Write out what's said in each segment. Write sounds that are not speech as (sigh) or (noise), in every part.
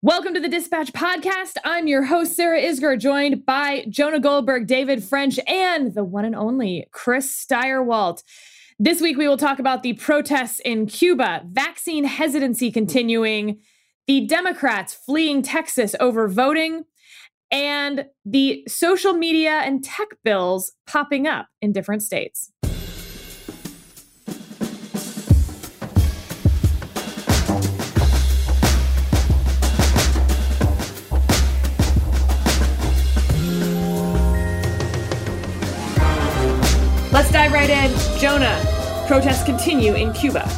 Welcome to the Dispatch Podcast. I'm your host, Sarah Isgur, joined by Jonah Goldberg, David French, and the one and only Chris Stirewalt. This week, we will talk about the protests in Cuba, vaccine hesitancy continuing, the Democrats fleeing Texas over voting, and the social media and tech bills popping up in different states. Let's dive right in. Jonah, protests continue in Cuba.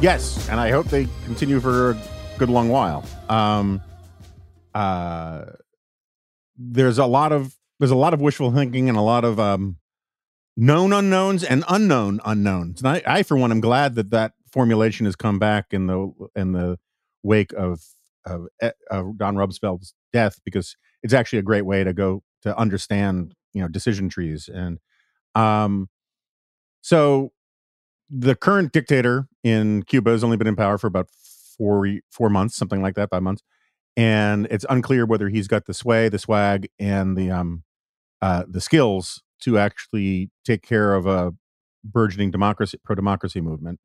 Yes, and I hope they continue for a good long while. Um, uh, there's a lot of there's a lot of wishful thinking and a lot of um, known unknowns and unknown unknowns. And I, I, for one, am glad that that formulation has come back in the in the wake of of, of Don Rumsfeld's death because it's actually a great way to go to understand you know decision trees and um, so the current dictator in Cuba has only been in power for about four four months, something like that, five months, and it's unclear whether he's got the sway, the swag, and the um uh, the skills to actually take care of a burgeoning democracy pro democracy movement.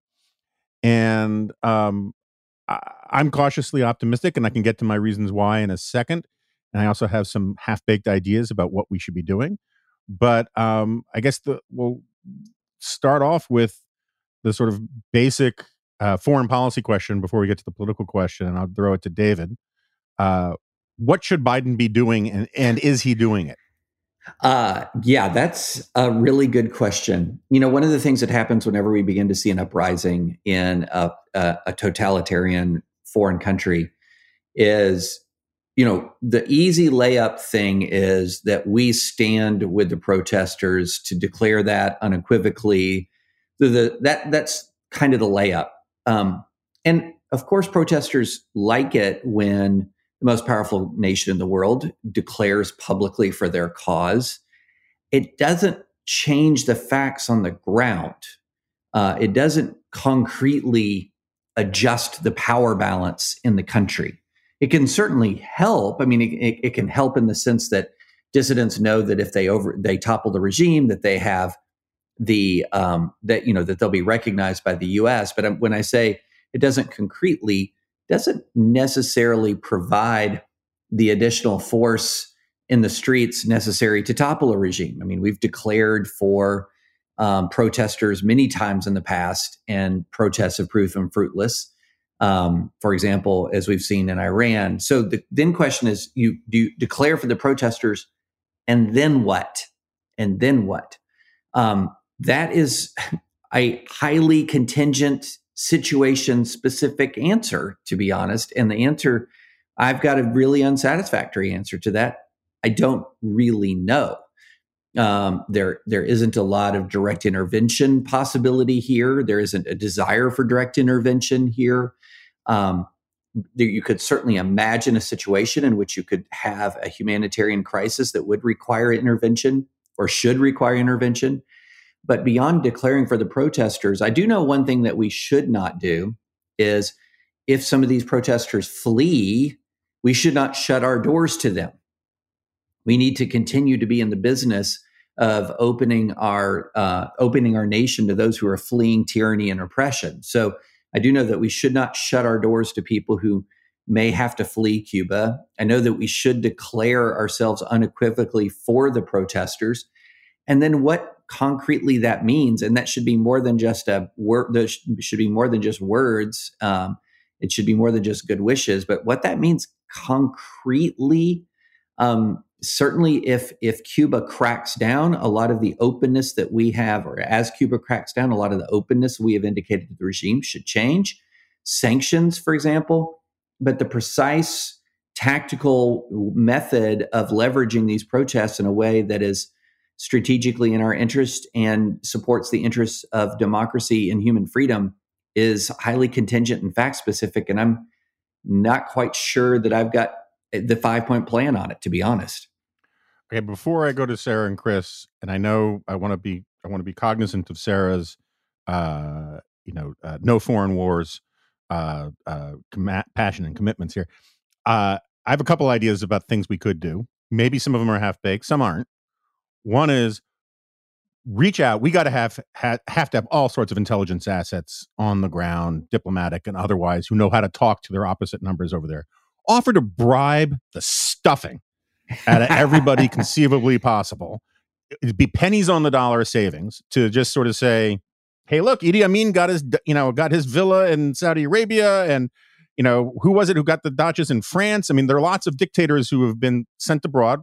And um, I, I'm cautiously optimistic, and I can get to my reasons why in a second. And I also have some half baked ideas about what we should be doing. But um, I guess the we'll start off with the sort of basic uh, foreign policy question before we get to the political question, and I'll throw it to David. Uh, what should Biden be doing, and, and is he doing it? Uh, yeah, that's a really good question. You know, one of the things that happens whenever we begin to see an uprising in a, a, a totalitarian foreign country is you know, the easy layup thing is that we stand with the protesters to declare that unequivocally. The, the that that's kind of the layup. Um, and of course, protesters like it when the most powerful nation in the world declares publicly for their cause. It doesn't change the facts on the ground. Uh, it doesn't concretely adjust the power balance in the country it can certainly help. I mean, it, it, can help in the sense that dissidents know that if they over they topple the regime, that they have the um, that you know that they'll be recognized by the U.S. But um, when I say it doesn't concretely, doesn't necessarily provide the additional force in the streets necessary to topple a regime. I mean, we've declared for um, protesters many times in the past, and protests have proven fruitless um, for example, as we've seen in Iran. So the then question is: you do you declare for the protesters, and then what? And then what? Um, that is (laughs) a highly contingent, situation specific answer, to be honest. And the answer, I've got a really unsatisfactory answer to that. I don't really know. Um, there, there isn't a lot of direct intervention possibility here. There isn't a desire for direct intervention here. Um, you could certainly imagine a situation in which you could have a humanitarian crisis that would require intervention or should require intervention. But beyond declaring for the protesters, I do know one thing that we should not do is if some of these protesters flee, we should not shut our doors to them. We need to continue to be in the business of opening our uh, opening our nation to those who are fleeing tyranny and oppression. So I do know that we should not shut our doors to people who may have to flee Cuba. I know that we should declare ourselves unequivocally for the protesters. And then what concretely that means, and that should be more than just a word, there should be more than just words. Um, it should be more than just good wishes. But what that means concretely um, certainly if if Cuba cracks down, a lot of the openness that we have, or as Cuba cracks down, a lot of the openness we have indicated to the regime should change. Sanctions, for example, but the precise tactical method of leveraging these protests in a way that is strategically in our interest and supports the interests of democracy and human freedom is highly contingent and fact specific. And I'm not quite sure that I've got the five point plan on it, to be honest. Okay, before I go to Sarah and Chris, and I know I want to be I want to be cognizant of Sarah's, uh, you know, uh, no foreign wars, uh, uh, com- passion and commitments here. Uh, I have a couple ideas about things we could do. Maybe some of them are half baked, some aren't. One is reach out. We got to have ha- have to have all sorts of intelligence assets on the ground, diplomatic and otherwise, who know how to talk to their opposite numbers over there. Offer to bribe the stuffing out of everybody (laughs) conceivably possible. It'd be pennies on the dollar savings to just sort of say, "Hey, look, Idi Amin got his you know got his villa in Saudi Arabia, and you know who was it who got the Dodges in France? I mean, there are lots of dictators who have been sent abroad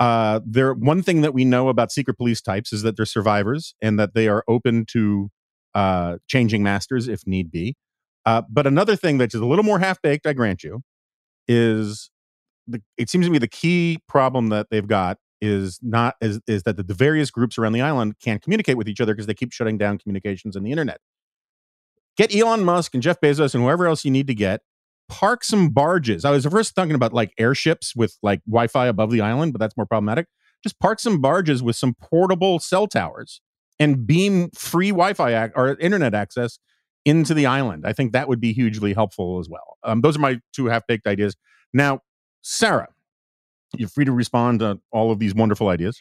uh, there, one thing that we know about secret police types is that they're survivors and that they are open to uh, changing masters if need be. Uh, but another thing that is a little more half baked, I grant you, is the, it seems to me the key problem that they've got is not is, is that the, the various groups around the island can't communicate with each other because they keep shutting down communications and the internet. Get Elon Musk and Jeff Bezos and whoever else you need to get park some barges. I was first thinking about like airships with like Wi-Fi above the island, but that's more problematic. Just park some barges with some portable cell towers and beam free Wi-Fi ac- or internet access into the island. I think that would be hugely helpful as well. Um, those are my two half-baked ideas. Now, Sarah, you're free to respond to all of these wonderful ideas.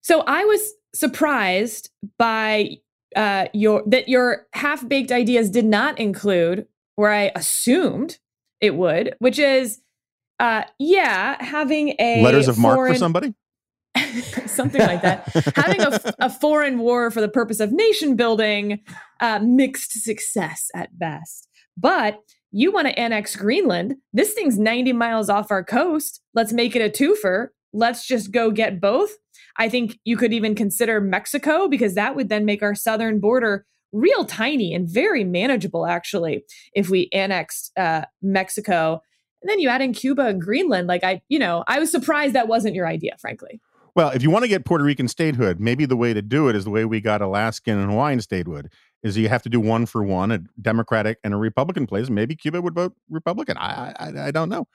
So I was surprised by uh, your that your half-baked ideas did not include where I assumed it would, which is, uh, yeah, having a letters of foreign, marque for somebody, (laughs) something like that. having a, (laughs) a, foreign war for the purpose of nation building, uh, mixed success at best. But you want to annex Greenland? This thing's ninety miles off our coast. Let's make it a twofer. Let's just go get both. I think you could even consider Mexico because that would then make our southern border real tiny and very manageable, actually, if we annexed uh, Mexico. And then you add in Cuba and Greenland. Like, I, you know, I was surprised that wasn't your idea, frankly. Well, if you want to get Puerto Rican statehood, maybe the way to do it is the way we got Alaskan and Hawaiian statehood is you have to do one for one, a Democratic and a Republican place. Maybe Cuba would vote Republican. I I, I don't know.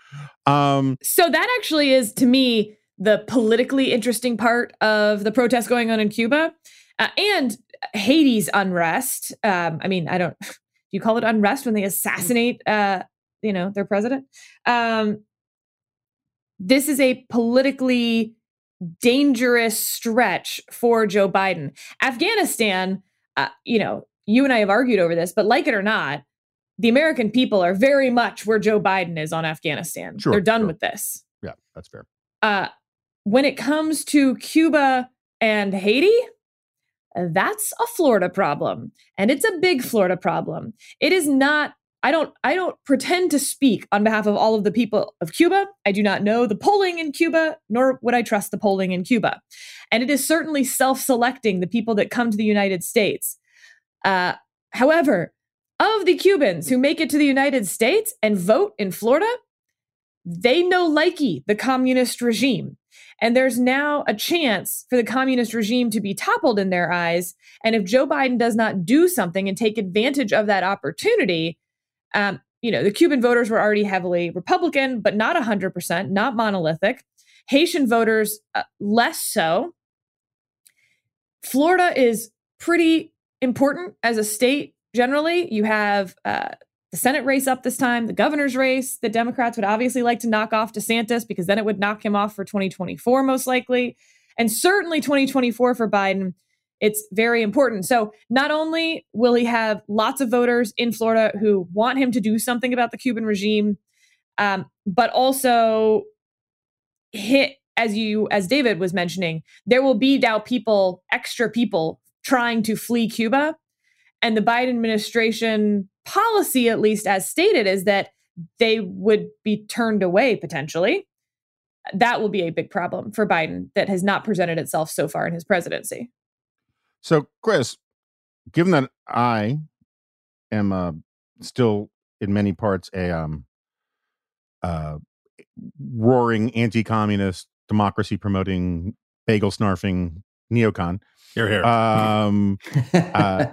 Um, so that actually is to me the politically interesting part of the protest going on in Cuba. Uh, and Haiti's unrest. Um, I mean, I don't. (laughs) Do you call it unrest when they assassinate, uh, you know, their president? Um, this is a politically dangerous stretch for Joe Biden. Afghanistan, uh, you know, you and I have argued over this, but like it or not, the American people are very much where Joe Biden is on Afghanistan. Sure, They're done sure. with this. Yeah, that's fair. Uh, when it comes to Cuba and Haiti, that's a Florida problem. And it's a big Florida problem. It is not I don't I don't pretend to speak on behalf of all of the people of Cuba. I do not know the polling in Cuba, nor would I trust the polling in Cuba. And it is certainly self-selecting the people that come to the United States. Uh, however, of the Cubans who make it to the United States and vote in Florida, they know likey the communist regime. And there's now a chance for the communist regime to be toppled in their eyes. And if Joe Biden does not do something and take advantage of that opportunity, um, you know, the Cuban voters were already heavily Republican, but not 100%, not monolithic. Haitian voters, uh, less so. Florida is pretty important as a state generally. You have uh, the Senate race up this time, the governor's race. The Democrats would obviously like to knock off DeSantis because then it would knock him off for 2024, most likely. And certainly 2024 for Biden, it's very important. So not only will he have lots of voters in Florida who want him to do something about the Cuban regime, um, but also hit as you as David was mentioning, there will be now people, extra people trying to flee Cuba. And the Biden administration policy, at least as stated, is that they would be turned away potentially. That will be a big problem for Biden that has not presented itself so far in his presidency. So, Chris, given that I am uh, still in many parts a um, uh, roaring anti-communist, democracy promoting, bagel snarfing neocon. Here, here. Um, (laughs) uh,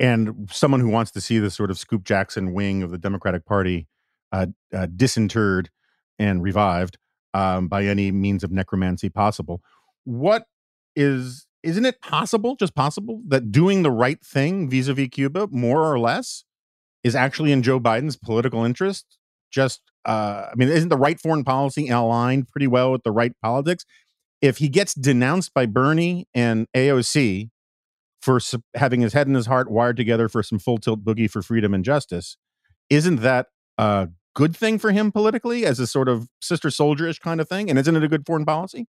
and someone who wants to see the sort of Scoop Jackson wing of the Democratic Party uh, uh, disinterred and revived um, by any means of necromancy possible. What is isn't it possible, just possible, that doing the right thing vis-a-vis Cuba, more or less, is actually in Joe Biden's political interest? just uh, I mean, isn't the right foreign policy aligned pretty well with the right politics? If he gets denounced by Bernie and AOC for su- having his head and his heart wired together for some full tilt boogie for freedom and justice, isn't that a good thing for him politically as a sort of Sister Souljah-ish kind of thing? And isn't it a good foreign policy?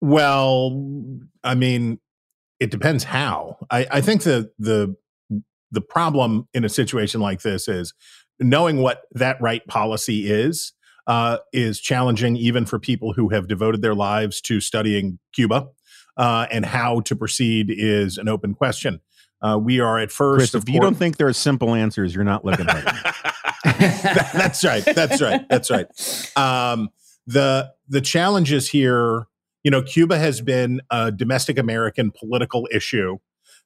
Well, I mean, it depends how. I, I think the the the problem in a situation like this is knowing what that right policy is uh, is challenging even for people who have devoted their lives to studying Cuba. Uh, and how to proceed is an open question. Uh, we are at first. Chris, if you don't think there are simple answers, you're not looking at that, that's right. That's right. That's right. Um, the the challenges here, you know, Cuba has been a domestic American political issue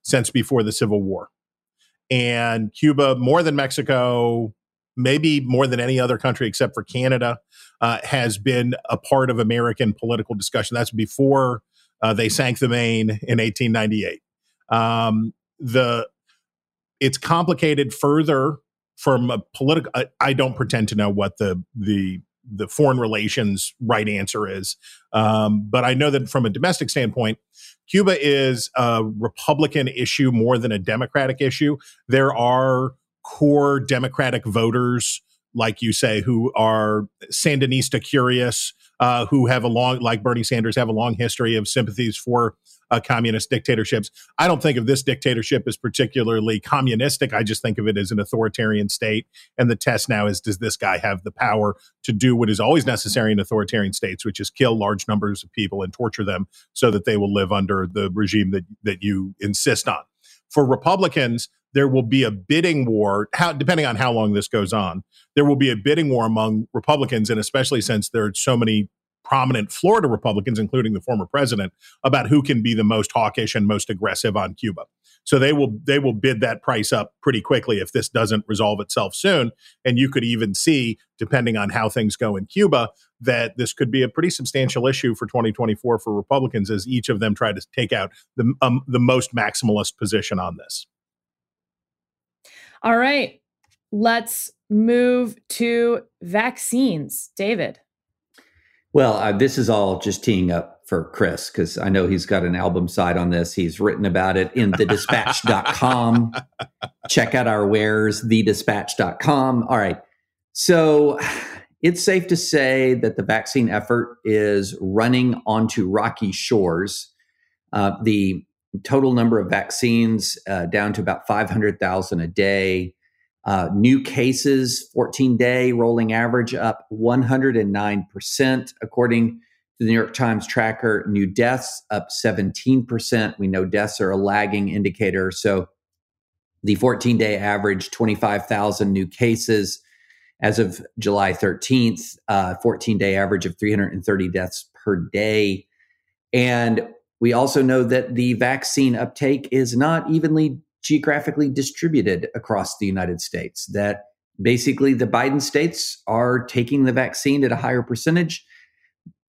since before the Civil War, and Cuba, more than Mexico, maybe more than any other country except for Canada, uh, has been a part of American political discussion. That's before uh, they sank the Maine in 1898. Um, the it's complicated further from a political. I, I, don't pretend to know what the the the foreign relations right answer is, um, but I know that from a domestic standpoint, Cuba is a Republican issue more than a Democratic issue. There are core Democratic voters, like you say, who are Sandinista curious, uh, who have a long, like Bernie Sanders, have a long history of sympathies for uh, communist dictatorships. I don't think of this dictatorship as particularly communistic. I just think of it as an authoritarian state. And the test now is does this guy have the power to do what is always necessary in authoritarian states, which is kill large numbers of people and torture them so that they will live under the regime that, that you insist on? For Republicans, there will be a bidding war, how, depending on how long this goes on. There will be a bidding war among Republicans, and especially since there are so many prominent Florida Republicans, including the former president, about who can be the most hawkish and most aggressive on Cuba. So they will they will bid that price up pretty quickly if this doesn't resolve itself soon. And you could even see, depending on how things go in Cuba, that this could be a pretty substantial issue for 2024 for Republicans as each of them try to take out the um, the most maximalist position on this. All right, let's move to vaccines. David. Well, uh, this is all just teeing up for Chris because I know he's got an album side on this. He's written about it in thedispatch.com. (laughs) Check out our wares, thedispatch.com. All right. So it's safe to say that the vaccine effort is running onto rocky shores. Uh, the total number of vaccines uh, down to about 500,000 a day. Uh, new cases, 14 day rolling average up 109%, according to the New York Times tracker. New deaths up 17%. We know deaths are a lagging indicator. So the 14 day average, 25,000 new cases as of July 13th, 14 uh, day average of 330 deaths per day. And we also know that the vaccine uptake is not evenly geographically distributed across the United States, that basically the Biden states are taking the vaccine at a higher percentage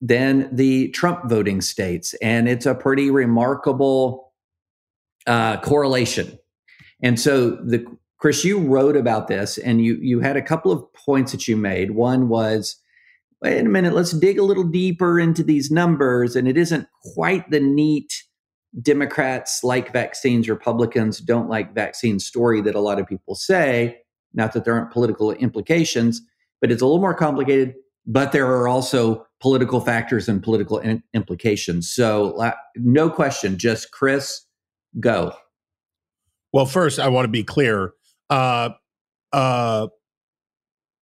than the Trump voting states. And it's a pretty remarkable uh, correlation. And so the Chris, you wrote about this and you you had a couple of points that you made. One was wait a minute, let's dig a little deeper into these numbers. And it isn't quite the neat Democrats like vaccines, Republicans don't like vaccines story that a lot of people say. Not that there aren't political implications, but it's a little more complicated. But there are also political factors and political in- implications. So, no question, just Chris, go. Well, first, I want to be clear. Uh, uh,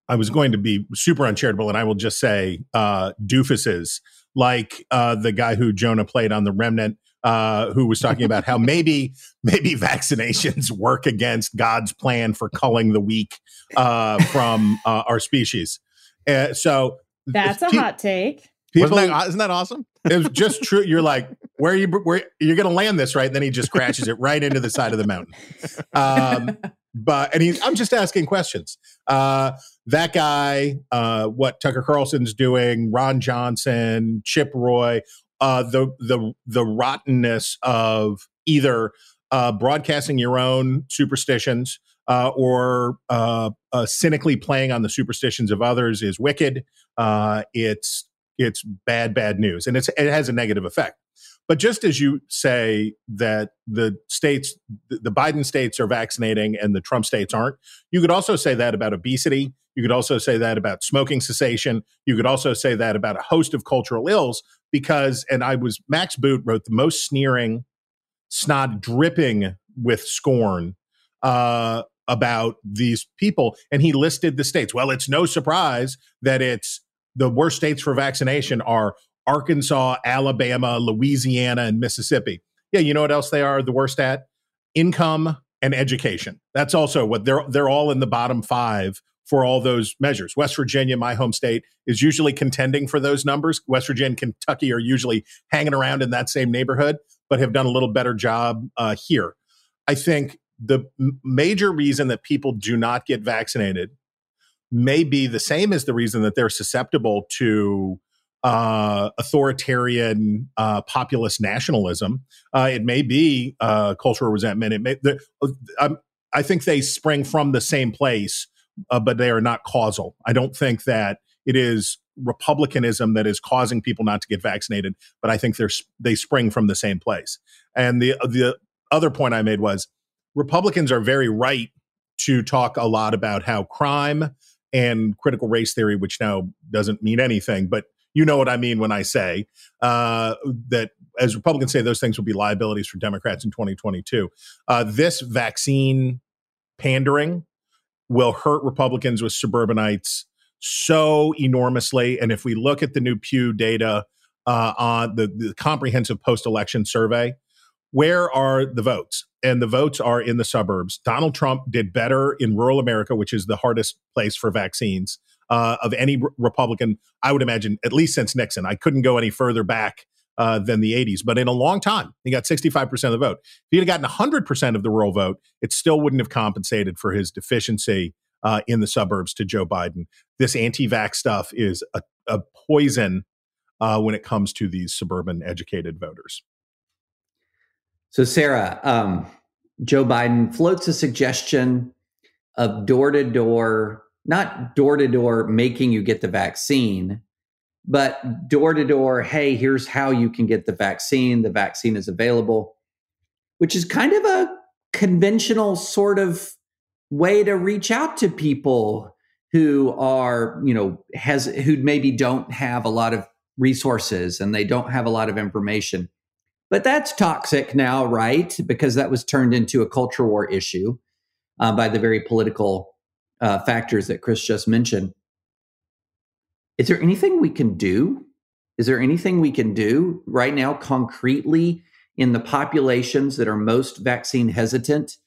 I was going to be super uncharitable, and I will just say uh, doofuses like uh, the guy who Jonah played on the Remnant, uh, who was talking about how maybe (laughs) maybe vaccinations work against God's plan for culling the weak uh, from uh, our species. Uh, so that's a pe- hot take. People, isn't that, isn't that awesome? It was just true. You're like, where are you? Where you're going to land this right? And then he just crashes it right into the side of the mountain. Um, but and he, I'm just asking questions. Uh, that guy, uh, what Tucker Carlson's doing, Ron Johnson, Chip Roy, uh, the the the rottenness of either uh, broadcasting your own superstitions uh, or uh, uh, cynically playing on the superstitions of others is wicked. It's it's bad, bad news, and it's it has a negative effect. But just as you say that the states, the Biden states are vaccinating and the Trump states aren't, you could also say that about obesity. You could also say that about smoking cessation. You could also say that about a host of cultural ills because, and I was, Max Boot wrote the most sneering, snot dripping with scorn uh, about these people. And he listed the states. Well, it's no surprise that it's the worst states for vaccination are Arkansas, Alabama, Louisiana, and Mississippi. Yeah, you know what else they are the worst at? Income and education. That's also what they're they're all in the bottom five for all those measures. West Virginia, my home state, is usually contending for those numbers. West Virginia and Kentucky are usually hanging around in that same neighborhood, but have done a little better job uh, here. I think the m- major reason that people do not get vaccinated may be the same as the reason that they're susceptible to uh, authoritarian uh, populist nationalism. Uh, it may be uh, cultural resentment. It may. The, um, I think they spring from the same place, uh, but they are not causal. I don't think that it is republicanism that is causing people not to get vaccinated, but I think they're they spring from the same place. And the the other point I made was Republicans are very right to talk a lot about how crime and critical race theory, which now doesn't mean anything, but you know what I mean when I say uh, that as Republicans say those things will be liabilities for Democrats in 2022. Uh, this vaccine pandering will hurt Republicans with suburbanites so enormously. And if we look at the new Pew data uh, on the, the comprehensive post election survey, where are the votes? And the votes are in the suburbs. Donald Trump did better in rural America, which is the hardest place for vaccines uh, of any Republican, I would imagine, at least since Nixon. I couldn't go any further back uh, than the 80s, but in a long time, he got 65% of the vote. If he had gotten 100% of the rural vote, it still wouldn't have compensated for his deficiency uh, in the suburbs to Joe Biden. This anti vax stuff is a, a poison uh, when it comes to these suburban educated voters. So, Sarah, um, Joe Biden floats a suggestion of door to door not door to door making you get the vaccine, but door to door, hey, here's how you can get the vaccine. The vaccine is available, which is kind of a conventional sort of way to reach out to people who are, you know, has who maybe don't have a lot of resources and they don't have a lot of information. But that's toxic now, right? Because that was turned into a culture war issue uh, by the very political uh, factors that Chris just mentioned. Is there anything we can do? Is there anything we can do right now concretely in the populations that are most vaccine hesitant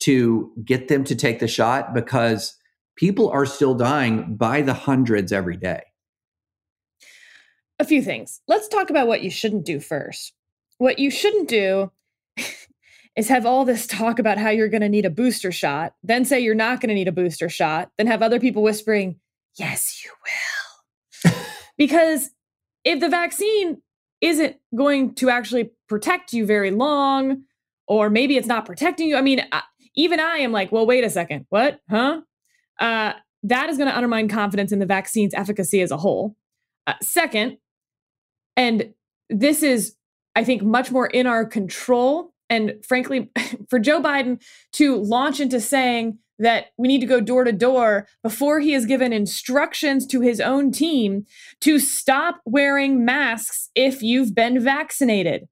to get them to take the shot? Because people are still dying by the hundreds every day. A few things. Let's talk about what you shouldn't do first. What you shouldn't do is have all this talk about how you're going to need a booster shot, then say you're not going to need a booster shot, then have other people whispering, yes, you will. Because if the vaccine isn't going to actually protect you very long, or maybe it's not protecting you, I mean, even I am like, well, wait a second, what? Huh? Uh, that is going to undermine confidence in the vaccine's efficacy as a whole. Uh, second, and this is, I think, much more in our control and frankly, (laughs) for Joe Biden to launch into saying that we need to go door to door before he has given instructions to his own team to stop wearing masks if you've been vaccinated.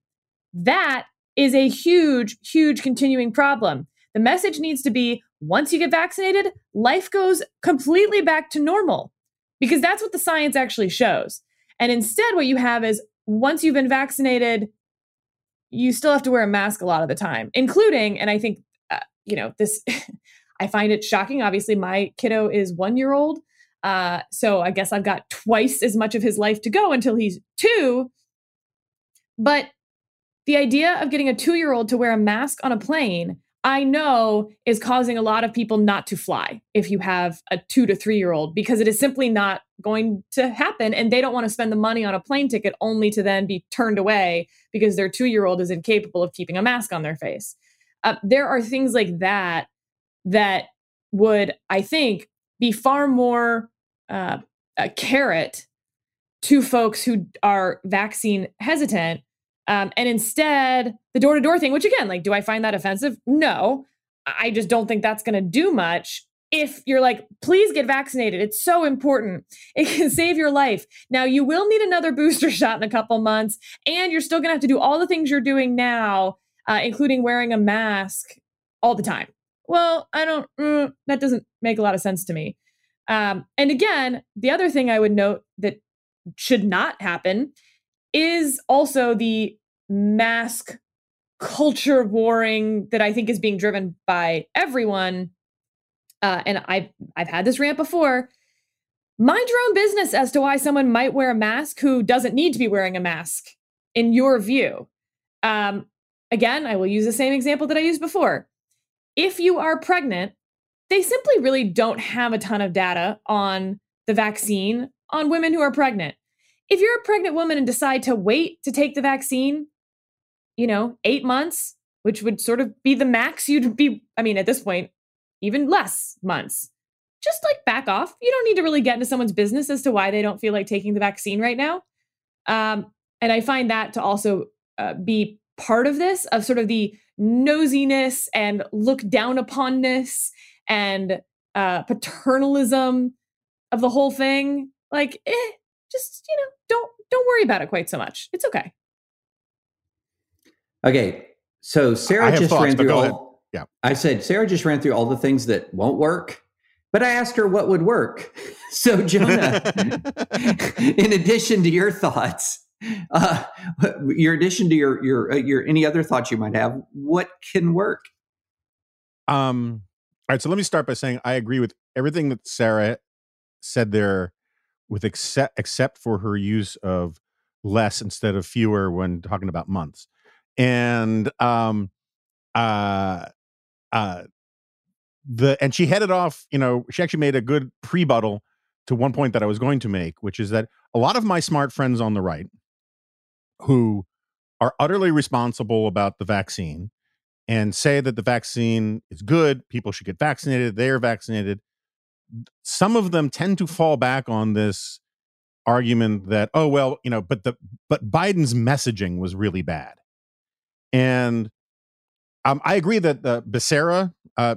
That is a huge, huge continuing problem. The message needs to be once you get vaccinated, life goes completely back to normal because that's what the science actually shows. And instead, what you have is once you've been vaccinated, you still have to wear a mask a lot of the time, including, and I think, uh, you know, this, (laughs) I find it shocking. Obviously, my kiddo is one year old. Uh, so I guess I've got twice as much of his life to go until he's two. But the idea of getting a two year old to wear a mask on a plane I know is causing a lot of people not to fly if you have a two to three year old because it is simply not going to happen. And they don't want to spend the money on a plane ticket only to then be turned away because their two year old is incapable of keeping a mask on their face. Uh, there are things like that that would, I think, be far more uh, a carrot to folks who are vaccine hesitant. Um, and instead, the door to door thing, which again, like, do I find that offensive? No. I just don't think that's going to do much. If you're like, please get vaccinated, it's so important. It can (laughs) save your life. Now, you will need another booster (laughs) shot in a couple months, and you're still going to have to do all the things you're doing now, uh, including wearing a mask all the time. Well, I don't, mm, that doesn't make a lot of sense to me. Um, and again, the other thing I would note that should not happen is also the mask culture warring that I think is being driven by everyone. Uh, and I've I've had this rant before. Mind your own business as to why someone might wear a mask who doesn't need to be wearing a mask, in your view. Um, again, I will use the same example that I used before. If you are pregnant, they simply really don't have a ton of data on the vaccine on women who are pregnant. If you're a pregnant woman and decide to wait to take the vaccine, you know, eight months, which would sort of be the max you'd be, I mean, at this point, even less months, just like back off. You don't need to really get into someone's business as to why they don't feel like taking the vaccine right now. Um, and I find that to also uh, be part of this, of sort of the nosiness and look down uponness and uh, paternalism of the whole thing. Like, eh, just you know, don't don't worry about it quite so much. It's okay. Okay, so Sarah just thoughts, ran through all. Yeah, I said Sarah just ran through all the things that won't work, but I asked her what would work. (laughs) So Jonah, (laughs) (laughs) in addition to your thoughts, uh, (laughs) your addition to your your uh, your any other thoughts you might have, what can work? Um. All right. So let me start by saying I agree with everything that Sarah said there, with except except for her use of less instead of fewer when talking about months and um uh uh the and she headed off you know she actually made a good pre-buttal to one point that i was going to make which is that a lot of my smart friends on the right who are utterly responsible about the vaccine and say that the vaccine is good people should get vaccinated they're vaccinated some of them tend to fall back on this argument that oh well you know but the but biden's messaging was really bad and um, I agree that uh, Becerra uh,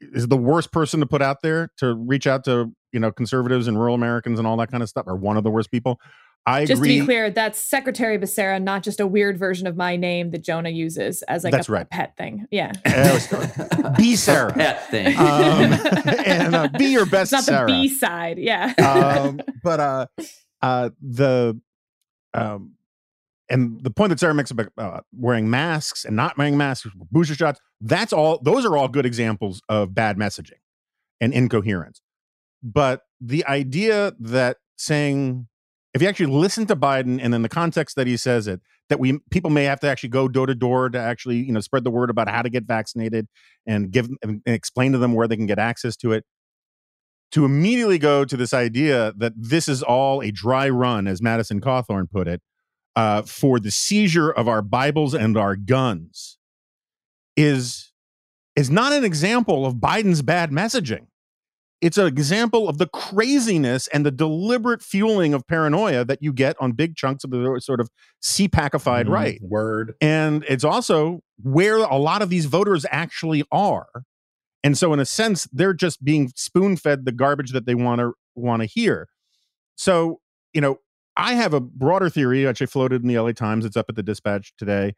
is the worst person to put out there to reach out to you know conservatives and rural Americans and all that kind of stuff, or one of the worst people. I just agree. to be clear, that's Secretary Becerra, not just a weird version of my name that Jonah uses as like that's a, right. a pet thing. Yeah, (laughs) (laughs) B Sarah pet thing, um, and uh, (laughs) be your best. It's not Sarah. the B side. Yeah, um, but uh, uh, the um, and the point that Sarah makes about uh, wearing masks and not wearing masks, booster shots, that's all, those are all good examples of bad messaging and incoherence. But the idea that saying, if you actually listen to Biden and in the context that he says it, that we people may have to actually go door to door to actually you know spread the word about how to get vaccinated and give and explain to them where they can get access to it to immediately go to this idea that this is all a dry run as Madison Cawthorn put it uh, for the seizure of our Bibles and our guns is is not an example of Biden's bad messaging. It's an example of the craziness and the deliberate fueling of paranoia that you get on big chunks of the sort of CPACified mm, right. Word. And it's also where a lot of these voters actually are. And so in a sense, they're just being spoon fed the garbage that they want to want to hear. So, you know, I have a broader theory, actually floated in the LA Times. It's up at the Dispatch today,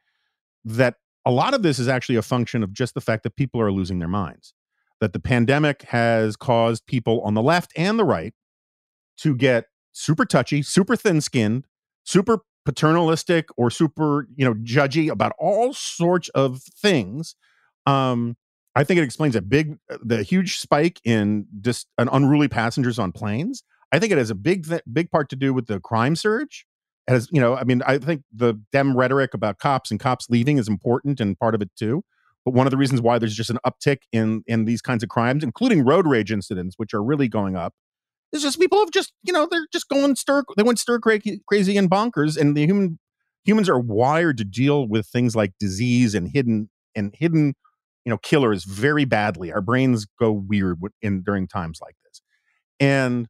that a lot of this is actually a function of just the fact that people are losing their minds. That the pandemic has caused people on the left and the right to get super touchy, super thin skinned, super paternalistic, or super, you know, judgy about all sorts of things. Um, I think it explains a big, the huge spike in just an unruly passengers on planes. I think it has a big th- big part to do with the crime surge. As you know, I mean, I think the dem rhetoric about cops and cops leaving is important and part of it too. But one of the reasons why there's just an uptick in in these kinds of crimes, including road rage incidents, which are really going up, is just people have just you know they're just going stir they went stir crazy, and bonkers, and the human humans are wired to deal with things like disease and hidden and hidden you know killers very badly. Our brains go weird in during times like this, and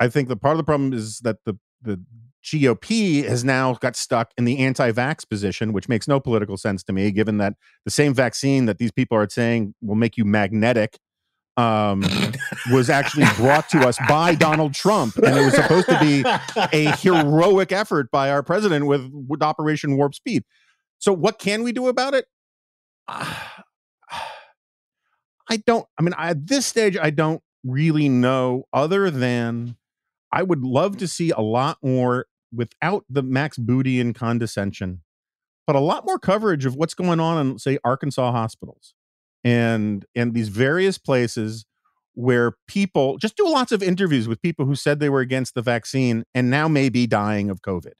I think the part of the problem is that the the GOP has now got stuck in the anti-vax position, which makes no political sense to me, given that the same vaccine that these people are saying will make you magnetic um, (laughs) was actually brought to us by Donald Trump, and it was supposed to be a heroic effort by our president with, with Operation Warp Speed. So, what can we do about it? Uh, I don't. I mean, at this stage, I don't really know. Other than, I would love to see a lot more without the Max Bootyian condescension, but a lot more coverage of what's going on in, say, Arkansas hospitals and and these various places where people just do lots of interviews with people who said they were against the vaccine and now may be dying of COVID.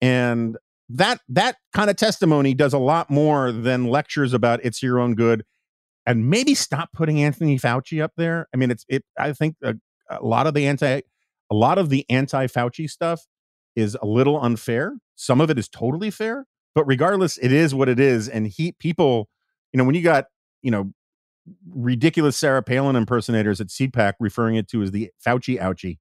And that that kind of testimony does a lot more than lectures about it's your own good and maybe stop putting Anthony Fauci up there. I mean, it's it. I think a, a lot of the anti, a lot of the anti Fauci stuff is a little unfair. Some of it is totally fair, but regardless, it is what it is. And he people, you know, when you got you know ridiculous Sarah Palin impersonators at CPAC referring it to as the Fauci ouchie,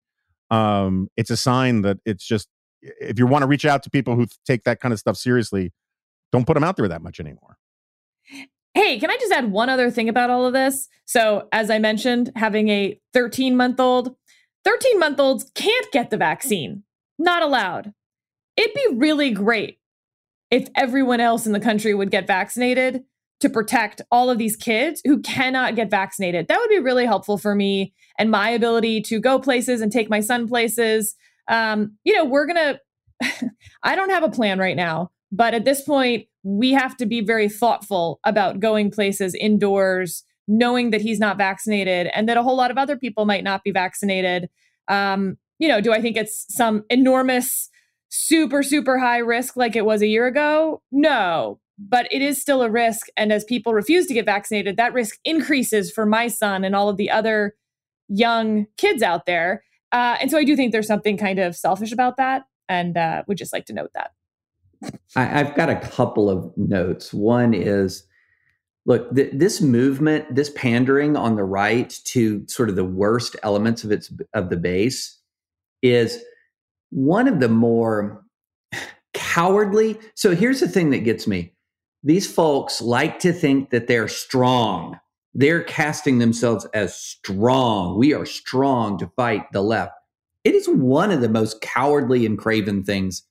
um, it's a sign that it's just if you want to reach out to people who take that kind of stuff seriously, don't put them out there that much anymore. Hey, can I just add one other thing about all of this? So, as I mentioned, having a 13 month old, 13 month olds can't get the vaccine. Not allowed. It'd be really great if everyone else in the country would get vaccinated to protect all of these kids who cannot get vaccinated. That would be really helpful for me and my ability to go places and take my son places. Um, you know, we're going (laughs) to, I don't have a plan right now, but at this point, we have to be very thoughtful about going places indoors, knowing that he's not vaccinated and that a whole lot of other people might not be vaccinated. Um, you know, do I think it's some enormous, super, super high risk like it was a year ago? No, but it is still a risk. And as people refuse to get vaccinated, that risk increases for my son and all of the other young kids out there. Uh, and so I do think there's something kind of selfish about that. And uh, would just like to note that. I, I've got a couple of notes. One is look, th- this movement, this pandering on the right to sort of the worst elements of its of the base is one of the more cowardly. So here's the thing that gets me. These folks like to think that they're strong. They're casting themselves as strong. We are strong to fight the left. It is one of the most cowardly and craven things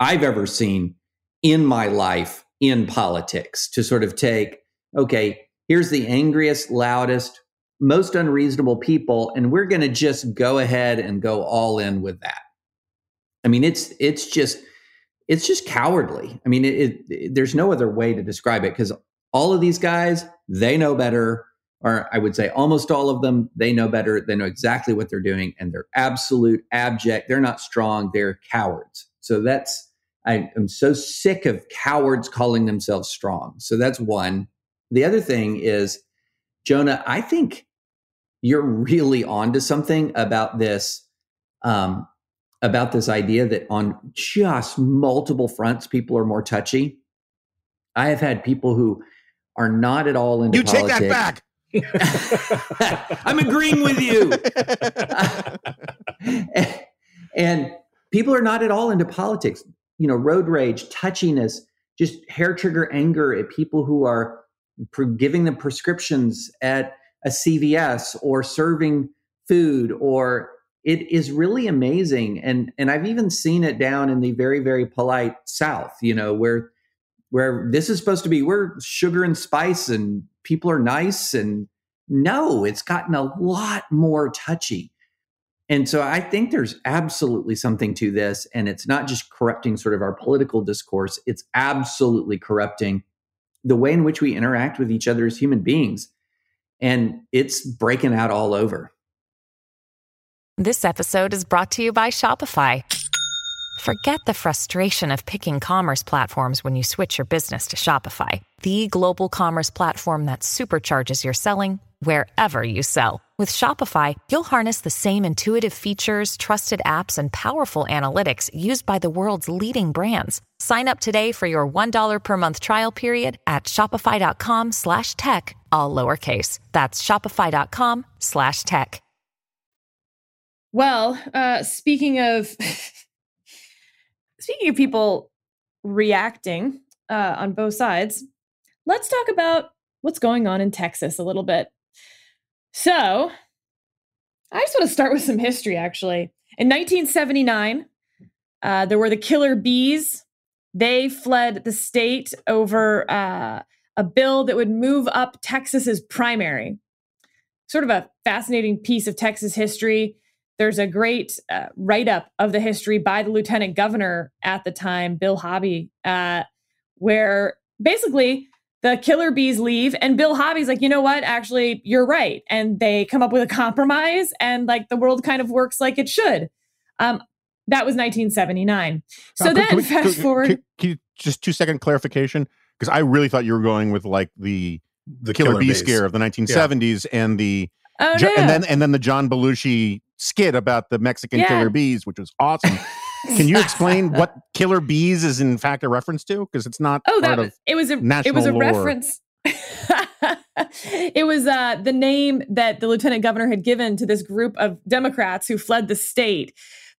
I've ever seen in my life in politics to sort of take, okay, here's the angriest, loudest, most unreasonable people, and we're going to just go ahead and go all in with that. I mean, it's it's just it's just cowardly. I mean, it, it, it, there's no other way to describe it because all of these guys they know better, or I would say almost all of them they know better. They know exactly what they're doing, and they're absolute abject. They're not strong. They're cowards. So that's I am so sick of cowards calling themselves strong. So that's one. The other thing is, Jonah, I think you're really onto something about this, um, about this idea that on just multiple fronts, people are more touchy. I have had people who are not at all into you politics. take that back. (laughs) I'm agreeing with you. (laughs) and people are not at all into politics you know, road rage, touchiness, just hair trigger anger at people who are giving them prescriptions at a CVS or serving food or it is really amazing and and I've even seen it down in the very very polite south you know where where this is supposed to be we're sugar and spice and people are nice and no it's gotten a lot more touchy and so I think there's absolutely something to this. And it's not just corrupting sort of our political discourse, it's absolutely corrupting the way in which we interact with each other as human beings. And it's breaking out all over. This episode is brought to you by Shopify. Forget the frustration of picking commerce platforms when you switch your business to Shopify, the global commerce platform that supercharges your selling wherever you sell With Shopify, you'll harness the same intuitive features, trusted apps, and powerful analytics used by the world's leading brands. Sign up today for your $1 per month trial period at shopify.com slash tech, all lowercase. That's shopify.com slash tech. Well, uh, speaking of (laughs) speaking of people reacting uh, on both sides, let's talk about what's going on in Texas a little bit. So, I just want to start with some history actually. In 1979, uh, there were the killer bees. They fled the state over uh, a bill that would move up Texas's primary. Sort of a fascinating piece of Texas history. There's a great uh, write up of the history by the lieutenant governor at the time, Bill Hobby, uh, where basically the killer bees leave and bill hobby's like you know what actually you're right and they come up with a compromise and like the world kind of works like it should um that was 1979 so then we, fast can, forward can, can, you just two second clarification because i really thought you were going with like the the killer, killer bee bees. scare of the 1970s yeah. and the oh, jo- no. and then and then the john belushi skit about the mexican Yeah. killer bees which was awesome (laughs) can you explain (laughs) what killer bees is in fact a reference to because it's not oh that part was of it was a it was a lore. reference (laughs) it was uh the name that the lieutenant governor had given to this group of democrats who fled the state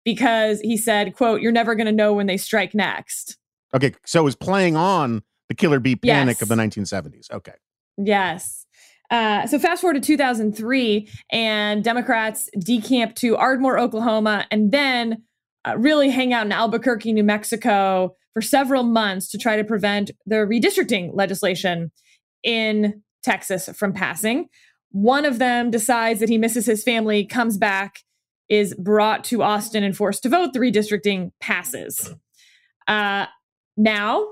because he said quote you're never going to know when they strike next okay so it was playing on the killer bee panic Yes. of the 1970s okay Yes. Uh, so fast forward to 2003, and Democrats decamp to Ardmore, Oklahoma, and then uh, really hang out in Albuquerque, New Mexico for several months to try to prevent the redistricting legislation in Texas from passing. One of them decides that he misses his family, comes back, is brought to Austin and forced to vote. The redistricting passes. Uh, now,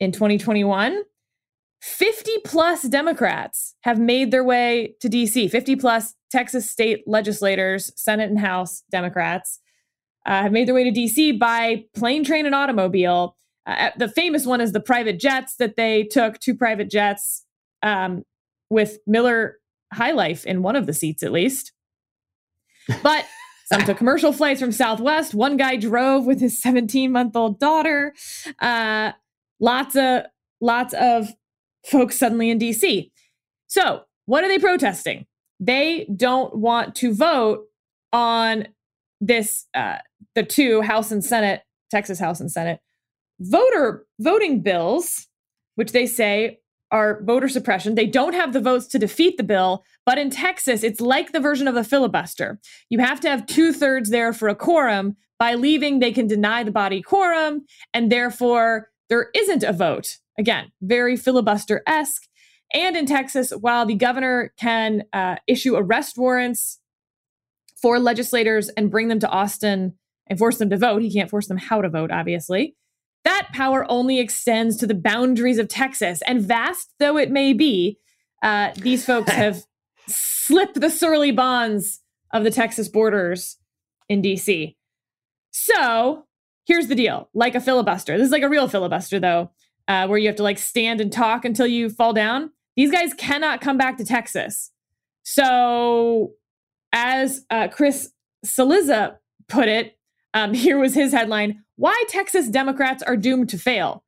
in 2021, 50 plus Democrats have made their way to DC. 50 plus Texas state legislators, Senate and House Democrats, uh, have made their way to DC by plane, train, and automobile. Uh, the famous one is the private jets that they took, two private jets um, with Miller High Life in one of the seats, at least. But (laughs) some took commercial flights from Southwest. One guy drove with his 17 month old daughter. Uh, lots of lots of folks suddenly in DC. So, what are they protesting? They don't want to vote on this, uh, the two House and Senate, Texas House and Senate voter voting bills, which they say are voter suppression. They don't have the votes to defeat the bill, but in Texas, it's like the version of a filibuster. You have to have two thirds there for a quorum. By leaving, they can deny the body quorum, and therefore there isn't a vote. Again, very filibuster esque. And in Texas, while the governor can uh, issue arrest warrants for legislators and bring them to Austin and force them to vote, he can't force them how to vote, obviously. That power only extends to the boundaries of Texas. And vast though it may be, uh, these folks (laughs) have slipped the surly bonds of the Texas borders in DC. So here's the deal like a filibuster. This is like a real filibuster, though, uh, where you have to like stand and talk until you fall down. These guys cannot come back to Texas. So, as uh, Chris Cillizza put it, um, (laughs) here was his headline Why Texas Democrats Are Doomed to Fail.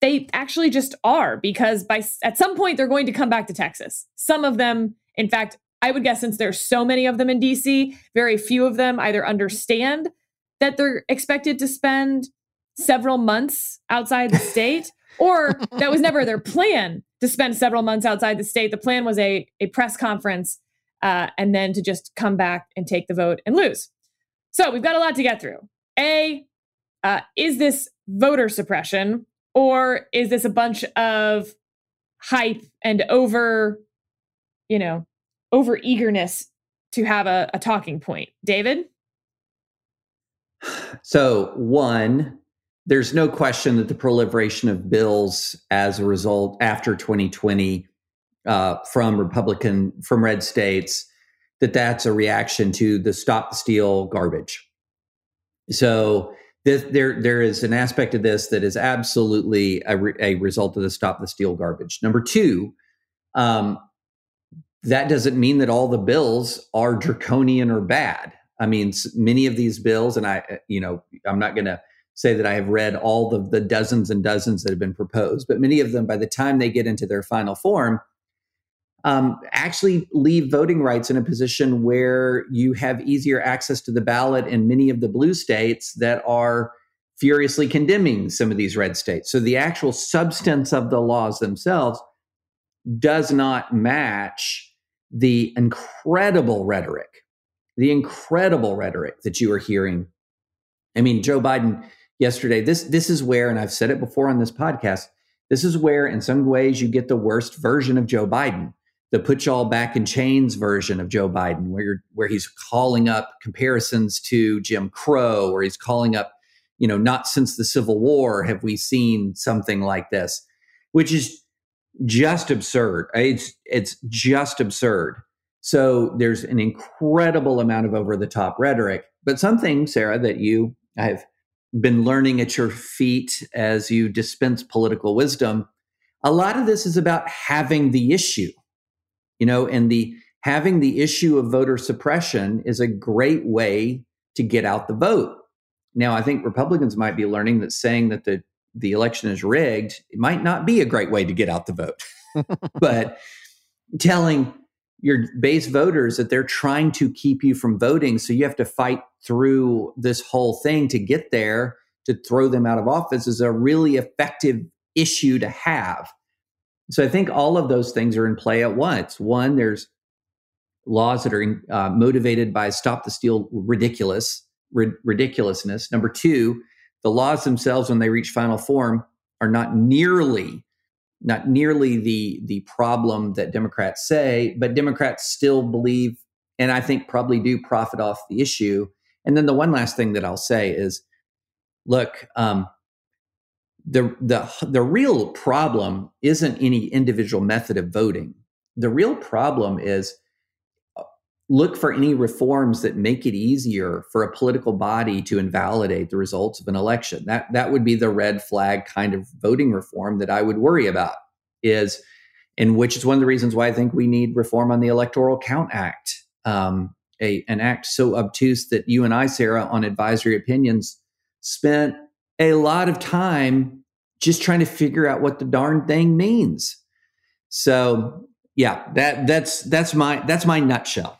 They actually just are because by at some point they're going to come back to Texas. Some of them, in fact, I would guess since there's so many of them in DC, very few of them either understand that they're expected to spend several months outside the state (laughs) or that was never their plan to spend several months outside the state. The plan was a, a press conference uh, and then to just come back and take the vote and lose. So we've got a lot to get through. A, uh, is this voter suppression or is this a bunch of hype and over, you know, over eagerness to have a, a talking point? David? So, one, there's no question that the proliferation of bills as a result after 2020 uh, from Republican, from red states, that that's a reaction to the stop the steal garbage. So, this, there, there is an aspect of this that is absolutely a, re- a result of the stop the steal garbage. Number two, um, that doesn't mean that all the bills are draconian or bad. I mean, many of these bills, and I, uh, you know, I'm not going to say that I have read all of the dozens and dozens that have been proposed, but many of them, by the time they get into their final form, um, actually leave voting rights in a position where you have easier access to the ballot in many of the blue states that are furiously condemning some of these red states. So the actual substance of the laws themselves does not match the incredible rhetoric, the incredible rhetoric that you are hearing. I mean, Joe Biden yesterday, this this is where, and I've said it before on this podcast, this is where in some ways you get the worst version of Joe Biden the put y'all back in chains version of Joe Biden, where where he's calling up comparisons to Jim Crow, or he's calling up, you know, not since the Civil War have we seen something like this, which is just absurd. It's it's just absurd. So there's an incredible amount of over the top rhetoric, but something, Sarah, that you have been learning at your feet as you dispense political wisdom. A lot of this is about having the issue you know and the having the issue of voter suppression is a great way to get out the vote. Now i think republicans might be learning that saying that the the election is rigged might not be a great way to get out the vote. (laughs) But telling your base voters that they're trying to keep you from voting so you have to fight through this whole thing to get there to throw them out of office is a really effective issue to have so I think all of those things are in play at once. One, there's laws that are uh, motivated by stop the steal ridiculous ri- ridiculousness. Number two, the laws themselves, when they reach final form, are not nearly not nearly the the problem that Democrats say, but Democrats still believe, and I think probably do profit off the issue. And then the one last thing that I'll say is, look, um, the the the real problem isn't any individual method of voting. The real problem is uh, look for any reforms that make it easier for a political body to invalidate the results of an election. That that would be the red flag kind of voting reform that I would worry about. Is and which is one of the reasons why I think we need reform on the Electoral Count Act, um, a an act so obtuse that you and I, Sarah, on advisory opinions, spent a lot of time just trying to figure out what the darn thing means. So yeah, that that's that's my that's my nutshell.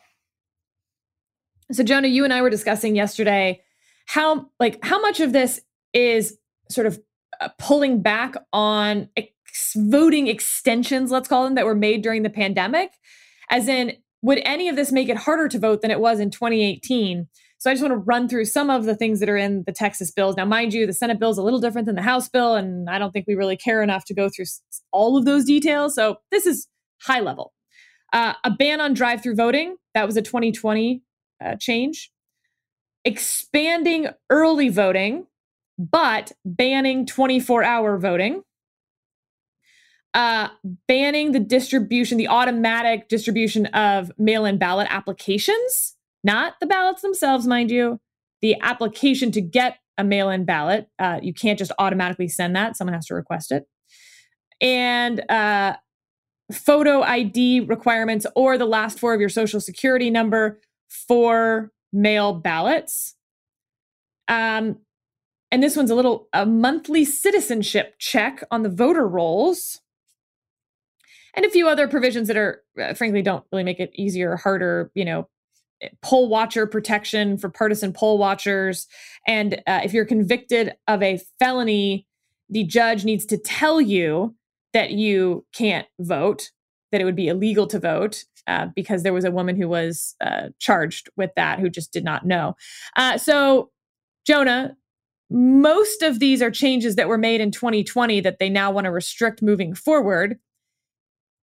So Jonah, you and I were discussing yesterday how like how much of this is sort of uh, pulling back on ex- voting extensions, let's call them, that were made during the pandemic. As in, would any of this make it harder to vote than it was in 2018? So I just want to run through some of the things that are in the Texas bills. Now, mind you, the Senate bill is a little different than the House bill, and I don't think we really care enough to go through all of those details. So this is high level. Uh, a ban on drive through voting, that was a 2020 uh, change. Expanding early voting, but banning 24 hour voting. Uh, banning the distribution, the automatic distribution of mail in ballot applications not the ballots themselves, mind you, the application to get a mail in ballot. Uh, you can't just automatically send that, someone has to request it. And uh, photo ID requirements or the last four of your social security number for mail ballots. Um, and this one's a little a monthly citizenship check on the voter rolls and a few other provisions that are uh, frankly don't really make it easier or harder you know poll watcher protection for partisan poll watchers. And uh, if you're convicted of a felony, the judge needs to tell you that you can't vote, that it would be illegal to vote. Uh, because there was a woman who was uh, charged with that who just did not know. Uh, so, Jonah, most of these are changes that were made in 2020 that they now want to restrict moving forward.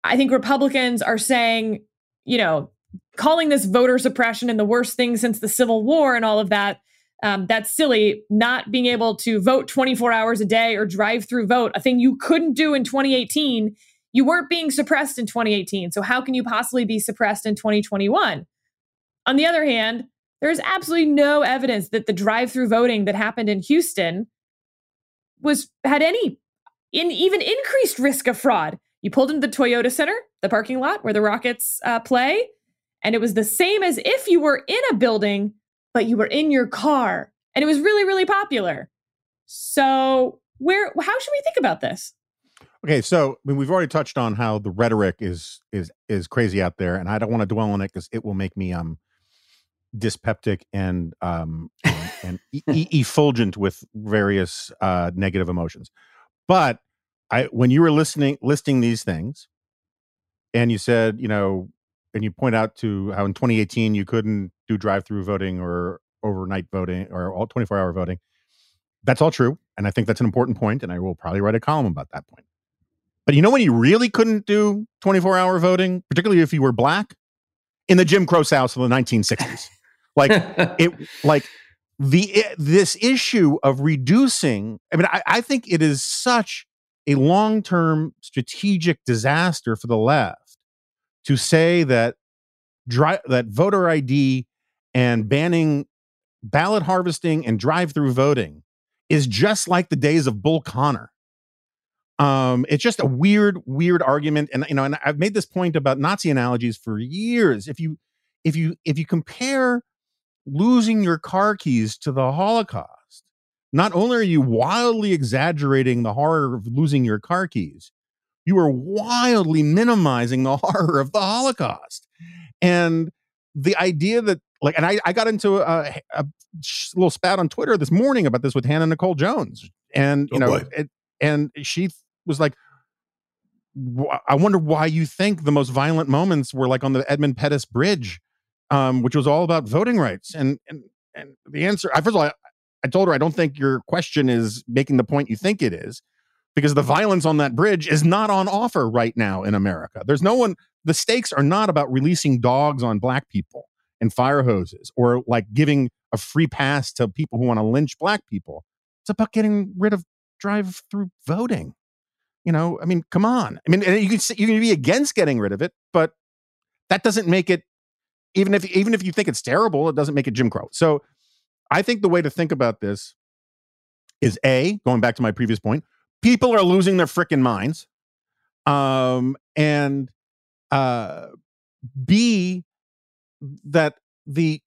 I think Republicans are saying, you know, calling this voter suppression and the worst thing since the Civil War and all of that. Um, that's silly. Not being able to vote 24 hours a day or drive through vote, a thing you couldn't do in 2018. You weren't being suppressed in 2018. So, how can you possibly be suppressed in 2021? On the other hand, there's absolutely no evidence that the drive through voting that happened in Houston was had any in even increased risk of fraud You pulled into the Toyota Center, the parking lot where the Rockets uh, play, and it was the same as if you were in a building, but you were in your car, and it was really, really popular. So, where? How should we think about this? Okay, so I mean, we've already touched on how the rhetoric is is is crazy out there, and I don't want to dwell on it because it will make me um dyspeptic and um and, and e- e- (laughs) effulgent with various uh negative emotions. But I when you were listening listing these things, and you said you know, and you point out to how in 2018 you couldn't do drive-through voting or overnight voting or all 24 hour voting. That's all true, and I think that's an important point, and I will probably write a column about that point. But you know when you really couldn't do 24 hour voting, particularly if you were black? In the Jim Crow South of the 1960s. like it (laughs) like the eh, this issue of reducing, I mean, I, I think it is such a long-term strategic disaster for the left to say that dri- that voter ID and banning ballot harvesting and drive-through voting is just like the days of Bull Connor. Um it's just a weird weird argument and you know and i've made this point about nazi analogies for years. If you if you if you compare losing your car keys to the holocaust not only are you wildly exaggerating the horror of losing your car keys you are wildly minimizing the (laughs) horror of the holocaust. And the idea that like and i, I got into a, a little spat on twitter this morning about this with hannah nicole jones. And you oh, know it, and she was like, I wonder why you think the most violent moments were like on the Edmund Pettus Bridge, um, which was all about voting rights. And and and the answer, I, first of all, I, I told her I don't think your question is making the point you think it is, because the violence on that bridge is not on offer right now in America. There's no one. The stakes are not about releasing dogs on black people and fire hoses, or like giving a free pass to people who want to lynch black people. It's about getting rid of drive-through voting. You know, I mean, come on. I mean, you can you can be against getting rid of it, but that doesn't make it even if even if you think it's terrible, it doesn't make it Jim Crow. So I think the way to think about this is a going back to my previous point, people are losing their freaking minds. Um and uh B that the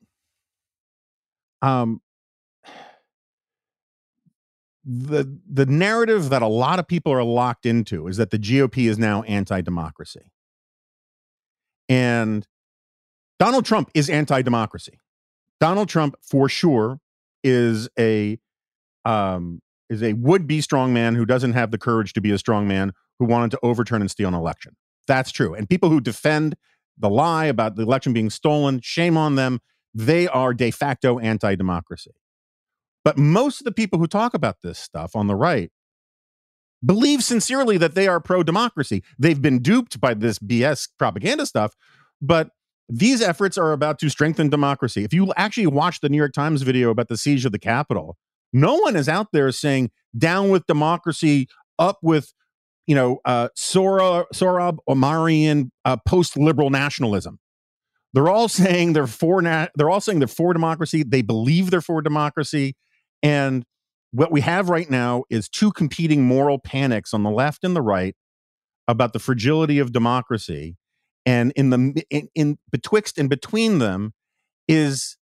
um the the narrative that a lot of people are locked into is that the GOP is now anti-democracy. And Donald Trump is anti-democracy. Donald Trump for sure is a um is a would-be strong man who doesn't have the courage to be a strong man who wanted to overturn and steal an election. That's true. And people who defend the lie about the election being stolen, shame on them. They are de facto anti-democracy. But most of the people who talk about this stuff on the right believe sincerely that they are pro democracy. They've been duped by this BS propaganda stuff, but these efforts are about to strengthen democracy. If you actually watch the New York Times video about the siege of the Capitol, no one is out there saying down with democracy, up with you know uh, Sora, Sohrab Ahmarian uh, post-liberal nationalism. They're all (laughs) saying they're for na- they're all saying they're for democracy. They believe they're for democracy. And what we have right now is two competing moral panics on the left and the right about the fragility of democracy. And in the in, in betwixt and between them is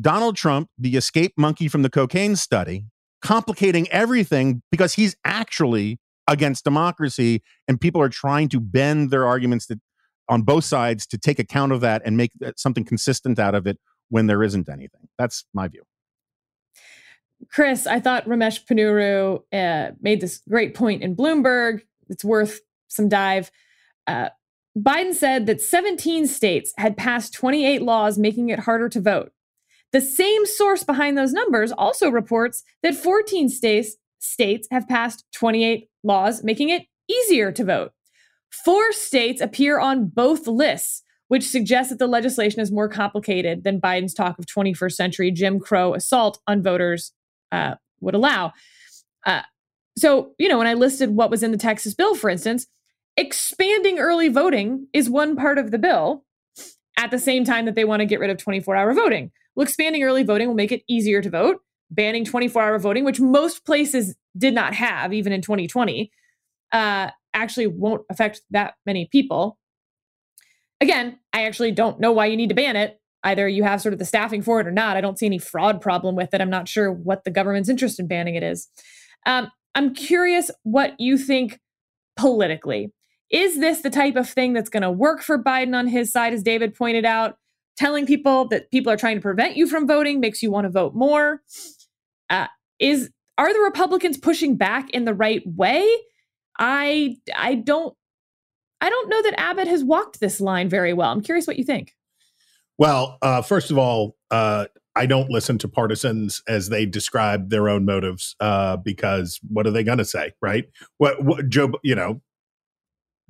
Donald Trump, the escape monkey from the cocaine study, complicating everything because he's actually against democracy and people are trying to bend their arguments that, on both sides to take account of that and make something consistent out of it when there isn't anything. That's my view. Chris, I thought Ramesh Ponnuru uh, made this great point in Bloomberg. It's worth some dive. Uh, Biden said that 17 states had passed 28 laws making it harder to vote. The same source behind those numbers also reports that 14 states states have passed 28 laws making it easier to vote. Four states appear on both lists, which suggests that the legislation is more complicated than Biden's talk of 21st century Jim Crow assault on voters uh, would allow. Uh, so, you know, when I listed what was in the Texas bill, for instance, expanding early voting is one part of the bill at the same time that they want to get rid of 24 hour voting. Well, expanding early voting will make it easier to vote. Banning 24 hour voting, which most places did not have, even in 2020, uh, actually won't affect that many people. Again, I actually don't know why you need to ban it. Either you have sort of the staffing for it or not. I don't see any fraud problem with it. I'm not sure what the government's interest in banning it is. Um, I'm curious what you think politically. Is this the type of thing that's going to work for Biden on his side, as David pointed out? Telling people that people are trying to prevent you from voting makes you want to vote more. Uh, is are the Republicans pushing back in the right way? I I don't I don't know that Abbott has walked this line very well. I'm curious what you think. Well, uh, first of all, uh, I don't listen to partisans as they describe their own motives uh, because what are they going to say, right? What, what Joe, you know,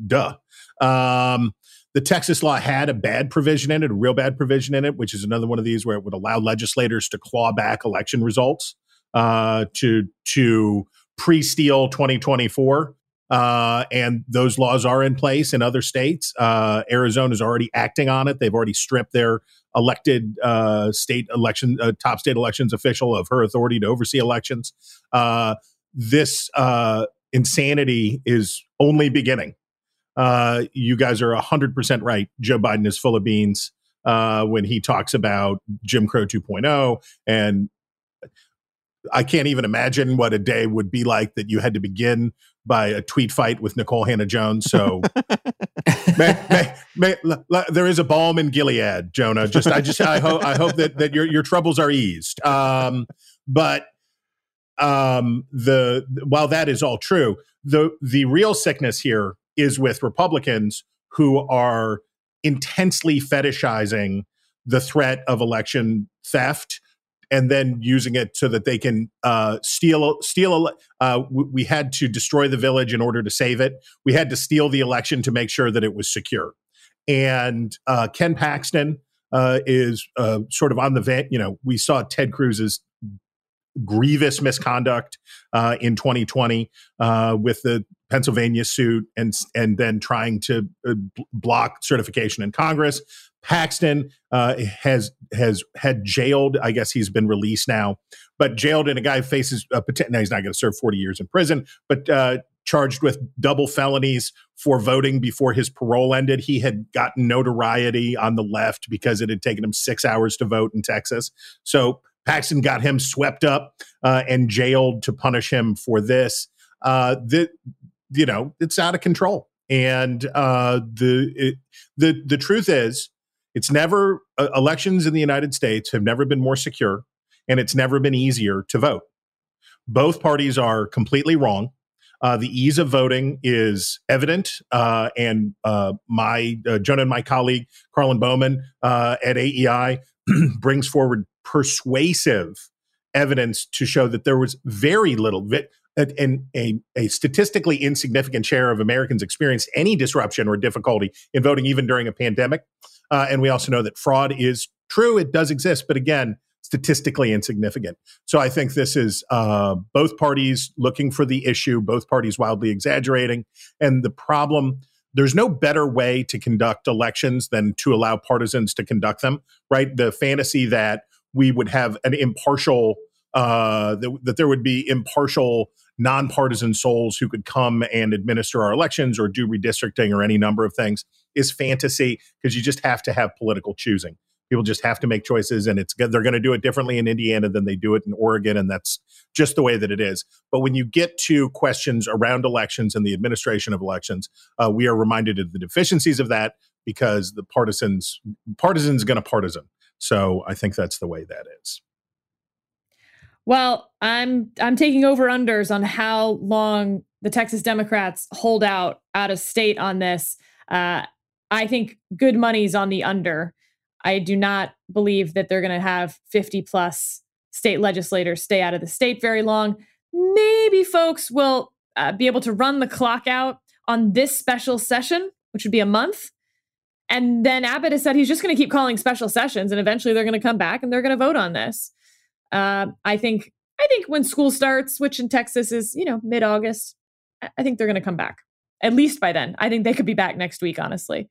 duh. Um, the Texas law had a bad provision in it, a real bad provision in it, which is another one of these where it would allow legislators to claw back election results uh, to to pre-steal 2024. Uh, and those laws are in place in other states. Uh, Arizona is already acting on it. They've already stripped their elected uh, state election, uh, top state elections official of her authority to oversee elections. Uh, this uh, insanity is only beginning. You guys are 100% right. Joe Biden is full of beans uh, when he talks about Jim Crow 2.0 and I can't even imagine what a day would be like that you had to begin by a tweet fight with Nikole Hannah-Jones. So (laughs) may, may, may, l- there is a balm in Gilead, Jonah. Just I just I hope I hope that that your your troubles are eased. Um, but um, the while that is all true, the the real sickness here is with Republicans who are intensely fetishizing the threat of election theft and then using it so that they can uh, steal steal. Uh, we had to destroy the village in order to save it. We had to steal the election to make sure that it was secure. And uh, Ken Paxton uh, is uh, sort of on the van. You know, we saw Ted Cruz's grievous misconduct uh, in 2020 with the Pennsylvania suit and and then trying to block certification in Congress. Paxton uh, has has had jailed. I guess he's been released now, but jailed and a guy faces a potential. Now he's not going to serve forty years in prison, but uh, charged with double felonies for voting before his parole ended. He had gotten notoriety on the left because it had taken him six hours to vote in Texas. So Paxton got him swept up uh, and jailed to punish him for this. Uh, the, you know, it's out of control. And uh, the it, the the truth is, it's never, uh, elections in the United States have never been more secure and it's never been easier to vote. Both parties are completely wrong. Uh, the ease of voting is evident, uh, and uh, my uh, Jonah and my colleague Karlyn Bowman uh, at AEI (clears throat) brings forward persuasive evidence to show that there was very little, and a, a statistically insignificant share of Americans experienced any disruption or difficulty in voting, even during a pandemic. Uh, and we also know that fraud is true; it does exist, but again, statistically insignificant. So I think this is uh, both parties looking for the issue, both parties wildly exaggerating, and the problem. There's no better way to conduct elections than to allow partisans to conduct them. Right? The fantasy that we would have an impartial uh, that, that, there would be impartial nonpartisan souls who could come and administer our elections or do redistricting or any number of things is fantasy because you just have to have political choosing. People just have to make choices, and it's they're going to do it differently in Indiana than they do it in Oregon, and that's just the way that it is. But when you get to questions around elections and the administration of elections, uh, we are reminded of the deficiencies of that because the partisans partisans going to partisan. So I think that's the way that is. Well, I'm I'm taking over unders on how long the Texas Democrats hold out out of state on this. Uh, I think good money's on the under. I do not believe that they're going to have 50 plus state legislators stay out of the state very long. Maybe folks will uh, be able to run the clock out on this special session, which would be a month. And then Abbott has said he's just going to keep calling special sessions, and eventually they're going to come back and they're going to vote on this. Uh, I think I think when school starts, which in Texas is you know mid August, I think they're going to come back at least by then. I think they could be back next week, honestly.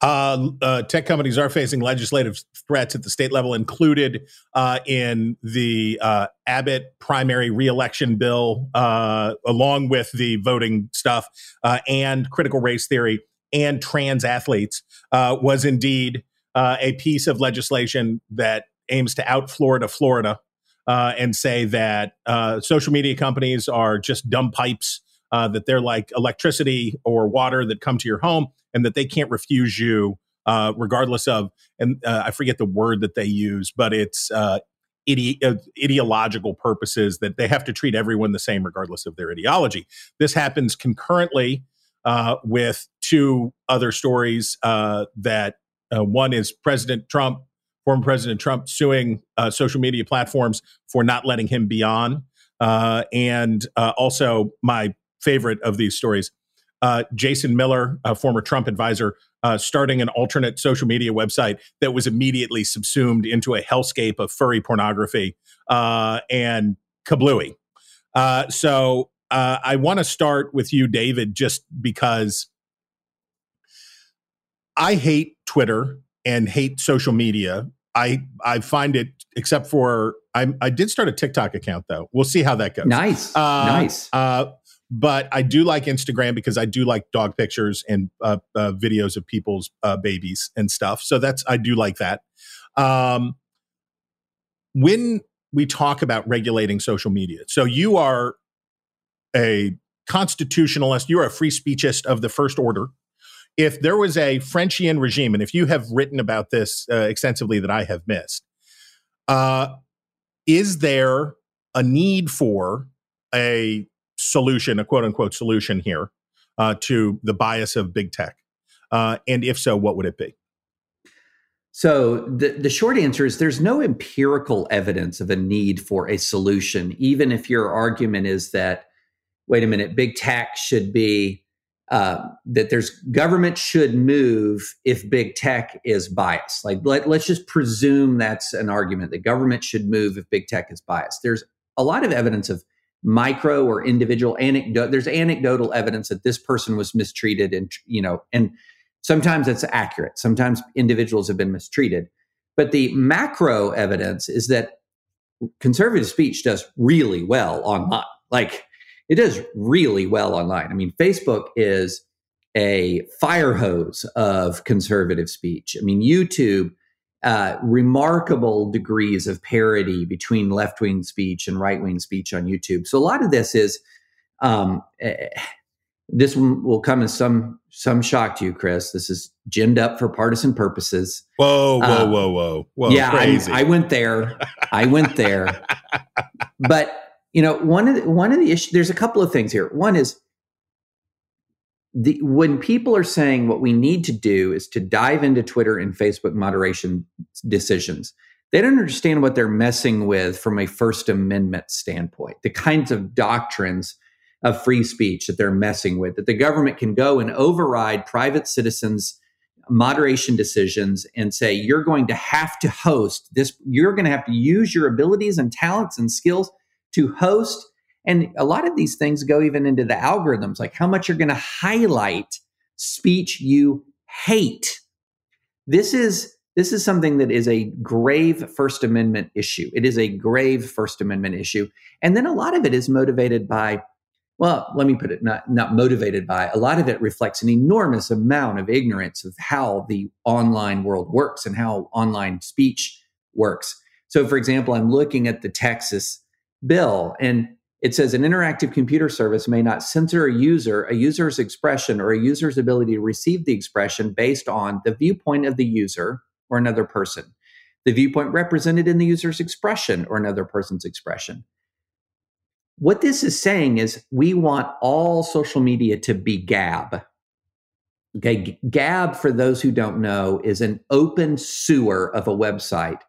Uh, uh, tech companies are facing legislative threats at the state level, included uh, in the uh, Abbott primary reelection bill, uh, along with the voting stuff uh, and critical race theory and trans athletes, was indeed a piece of legislation that aims to out Florida, Florida, and say that social media companies are just dumb pipes. that they're like electricity or water that come to your home, and that they can't refuse you uh, regardless of and uh, I forget the word that they use, but it's uh, ide- uh, ideological purposes that they have to treat everyone the same regardless of their ideology. This happens concurrently uh, with two other stories uh, that one is President Trump, former President Trump, suing social media platforms for not letting him be on, and also my favorite of these stories uh, Jason Miller, a former Trump advisor, uh, starting an alternate social media website that was immediately subsumed into a hellscape of furry pornography uh, and kablooey. Uh, so uh, I want to start with you, David, just because I hate Twitter and hate social media. I I find it, except for I, I did start a TikTok account though. We'll see how that goes. Nice, uh, nice. But I do like Instagram because I do like dog pictures and uh, uh, videos of people's uh, babies and stuff. So that's I do like that. Um, when we talk about regulating social media, so you are a constitutionalist, you are a free speechist of the first order. If there was a Frenchian regime, and if you have written about this uh, extensively that I have missed, uh, is there a need for a solution, a quote unquote solution here uh, to the bias of big tech? Uh, and if so, what would it be? So the, the short answer is there's no empirical evidence of a need for a solution, even if your argument is that, wait a minute, big tech should be uh, that there's government should move if big tech is biased. Like let, let's just presume that's an argument that government should move if big tech is biased. There's a lot of evidence of micro or individual anecdote there's anecdotal evidence that this person was mistreated and you know and sometimes it's accurate. Sometimes individuals have been mistreated. But the macro evidence is that conservative speech does really well online. Like it does really well online. I mean facebook is a fire hose of conservative speech. I mean youtube uh, remarkable degrees of parity between left wing speech and right wing speech on YouTube. So a lot of this is um, eh, this will come as some some shock to you, Chris. This is ginned up for partisan purposes. Whoa, whoa, um, whoa, whoa, whoa! Yeah, I, I, went there. I went there. (laughs) but you know, one of the, one of the issues. There's a couple of things here. One is the when people are saying what we need to do is to dive into Twitter and Facebook moderation decisions, they don't understand what they're messing with from a First Amendment standpoint. The kinds of doctrines of free speech that they're messing with, that the government can go and override private citizens' moderation decisions and say, you're going to have to host this, you're going to have to use your abilities and talents and skills to host. And a lot of these things go even into the algorithms, like how much you're going to highlight speech you hate. This is this is something that is a grave First Amendment issue. It is a grave First Amendment issue. And then a lot of it is motivated by, well, let me put it not, not motivated by, a lot of it reflects an enormous amount of ignorance of how the online world works and how online speech works. So, for example, I'm looking at the Texas bill and it says an interactive computer service may not censor a user, a user's expression, or a user's ability to receive the expression based on the viewpoint of the user or another person, the viewpoint represented in the user's expression or another person's expression. What this is saying is we want all social media to be Gab. Okay, Gab, for those who don't know, is an open sewer of a website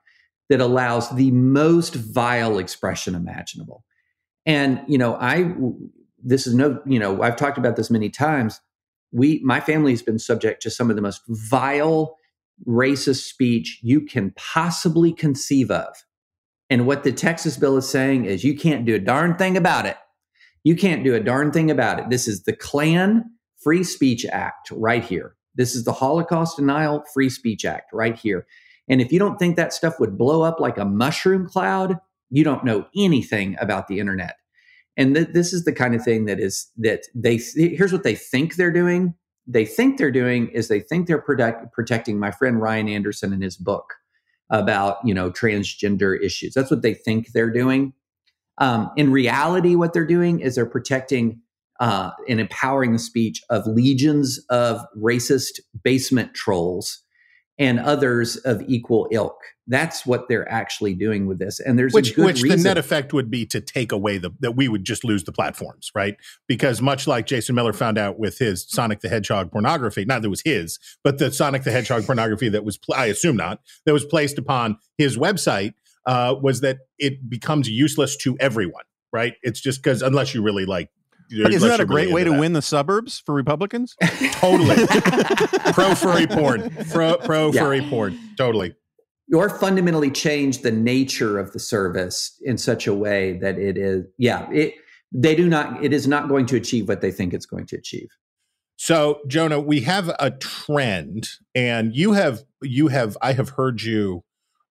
that allows the most vile expression imaginable. And, you know, I, this is no, you know, I've talked about this many times. We, my family has been subject to some of the most vile racist speech you can possibly conceive of. And what the Texas bill is saying is you can't do a darn thing about it. You can't do a darn thing about it. This is the Klan Free Speech Act right here. This is the Holocaust Denial Free Speech Act right here. And if you don't think that stuff would blow up like a mushroom cloud, you don't know anything about the internet. And th- this is the kind of thing that is that they here's what they think they're doing they think they're doing is they think they're protect, protecting my friend Ryan Anderson in his book about you know transgender issues. That's what they think they're doing. Um, in reality, what they're doing is they're protecting uh, and empowering the speech of legions of racist basement trolls and others of equal ilk. That's what they're actually doing with this. And there's which, which reason. the net effect would be to take away the that we would just lose the platforms, right? Because much like Jason Miller found out with his Sonic the Hedgehog pornography, not that it was his, but the Sonic the Hedgehog pornography that was I assume not that was placed upon his website uh, was that it becomes useless to everyone, right? It's just because unless you really like but isn't that a great way to that. win the suburbs for Republicans? totally. (laughs) pro furry porn. Pro, pro yeah. furry porn. Totally. Or fundamentally change the nature of the service in such a way that it is, yeah, it, they do not, it is not going to achieve what they think it's going to achieve. So, Jonah, we have a trend, and you have, you have, I have heard you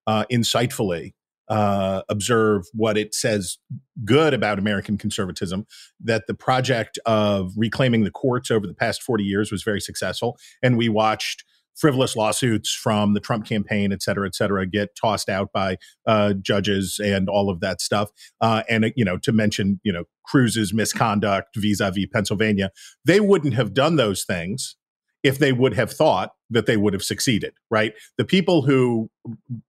uh, insightfully uh, observe what it says good about American conservatism, that the project of reclaiming the courts over the past 40 years was very successful. And we watched frivolous lawsuits from the Trump campaign, et cetera, et cetera, get tossed out by uh, judges and all of that stuff. Uh, and, you know, to mention, you know, Cruz's misconduct vis-a-vis Pennsylvania, they wouldn't have done those things if they would have thought that they would have succeeded, right? The people who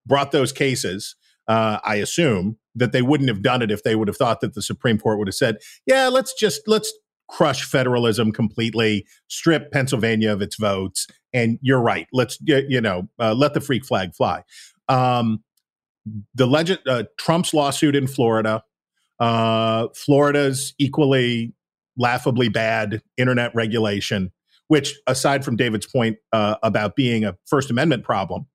brought those cases uh, I assume that they wouldn't have done it if they would have thought that the Supreme Court would have said, "Yeah, let's just let's crush federalism completely, strip Pennsylvania of its votes." And you're right. Let's you know uh, let the freak flag fly. Um, the legend uh, Trump's lawsuit in Florida, uh, Florida's equally laughably bad internet regulation, which aside from David's point uh, about being a First Amendment problem,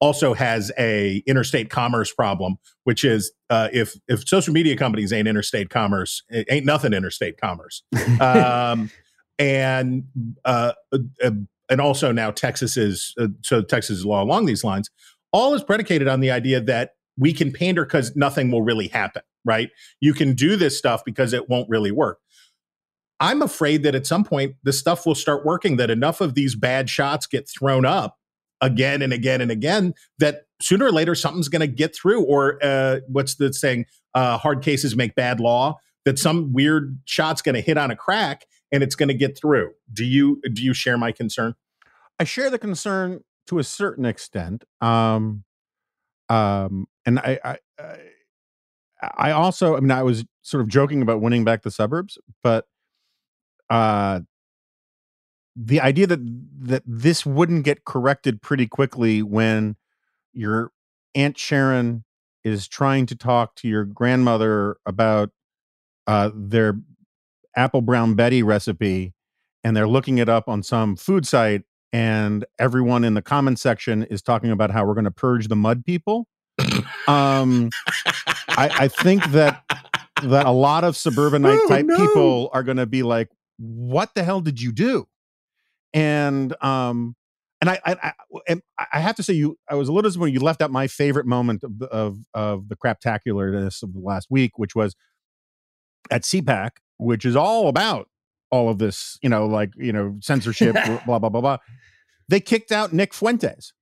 also has a interstate commerce problem, which is uh, if if social media companies ain't interstate commerce, it ain't nothing interstate commerce. (laughs) um, and uh, uh, and also now Texas is uh, so Texas law along these lines. All is predicated on the idea that we can pander because nothing will really happen. Right? You can do this stuff because it won't really work. I'm afraid that at some point this stuff will start working. That enough of these bad shots get thrown up again and again and again that sooner or later something's going to get through or uh, what's the saying uh, hard cases make bad law that some weird shot's going to hit on a crack and it's going to get through. Do you do you share my concern? I share the concern to a certain extent um um and i i i also i mean i was sort of joking about winning back the suburbs but uh the idea that that this wouldn't get corrected pretty quickly when your aunt Sharon is trying to talk to your grandmother about uh, their apple brown Betty recipe, and they're looking it up on some food site, and everyone in the comment section is talking about how we're going to purge the mud people. um, I, I think that that a lot of suburbanite (laughs) Oh, type no. people are going to be like, "What the hell did you do?" And um, and I, I, I and I have to say, you, I was a little disappointed. You left out my favorite moment of the, of of the craptacularness of the last week, which was at CPAC, which is all about all of this, you know, like you know, censorship, (laughs) blah blah blah blah. They kicked out Nick Fuentes.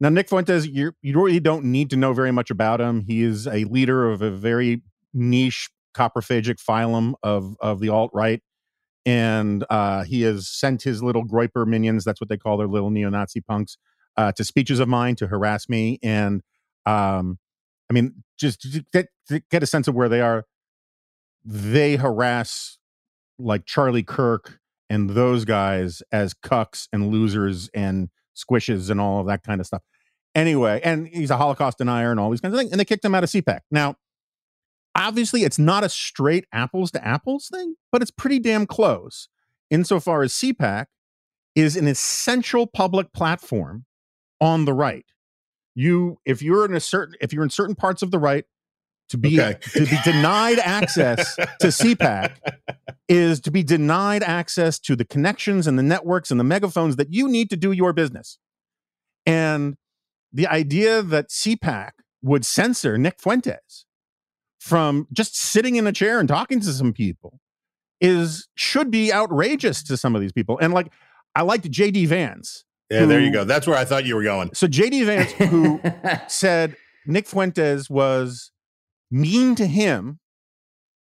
Now, Nick Fuentes, you you really don't need to know very much about him. He is a leader of a very niche coprophagic phylum of of the alt right, and uh, he has sent his little Groyper minions. That's what they call their little neo-Nazi punks uh, to speeches of mine to harass me. And um, I mean, just to get to get a sense of where they are. They harass like Charlie Kirk and those guys as cucks and losers and squishes and all of that kind of stuff. Anyway, and he's a Holocaust denier and all these kinds of things. And they kicked him out of CPAC. Now, obviously, it's not a straight apples to apples thing, but it's pretty damn close insofar as CPAC is an essential public platform on the right. You, if you're in a certain, if you're in certain parts of the right, to be Okay. to be denied access to CPAC is to be denied access to the connections and the networks and the megaphones that you need to do your business. And the idea that CPAC would censor Nick Fuentes from just sitting in a chair and talking to some people is should be outrageous to some of these people. And like I liked JD Vance. Yeah, there you go. That's where I thought you were going. So JD Vance who (laughs) said Nick Fuentes was mean to him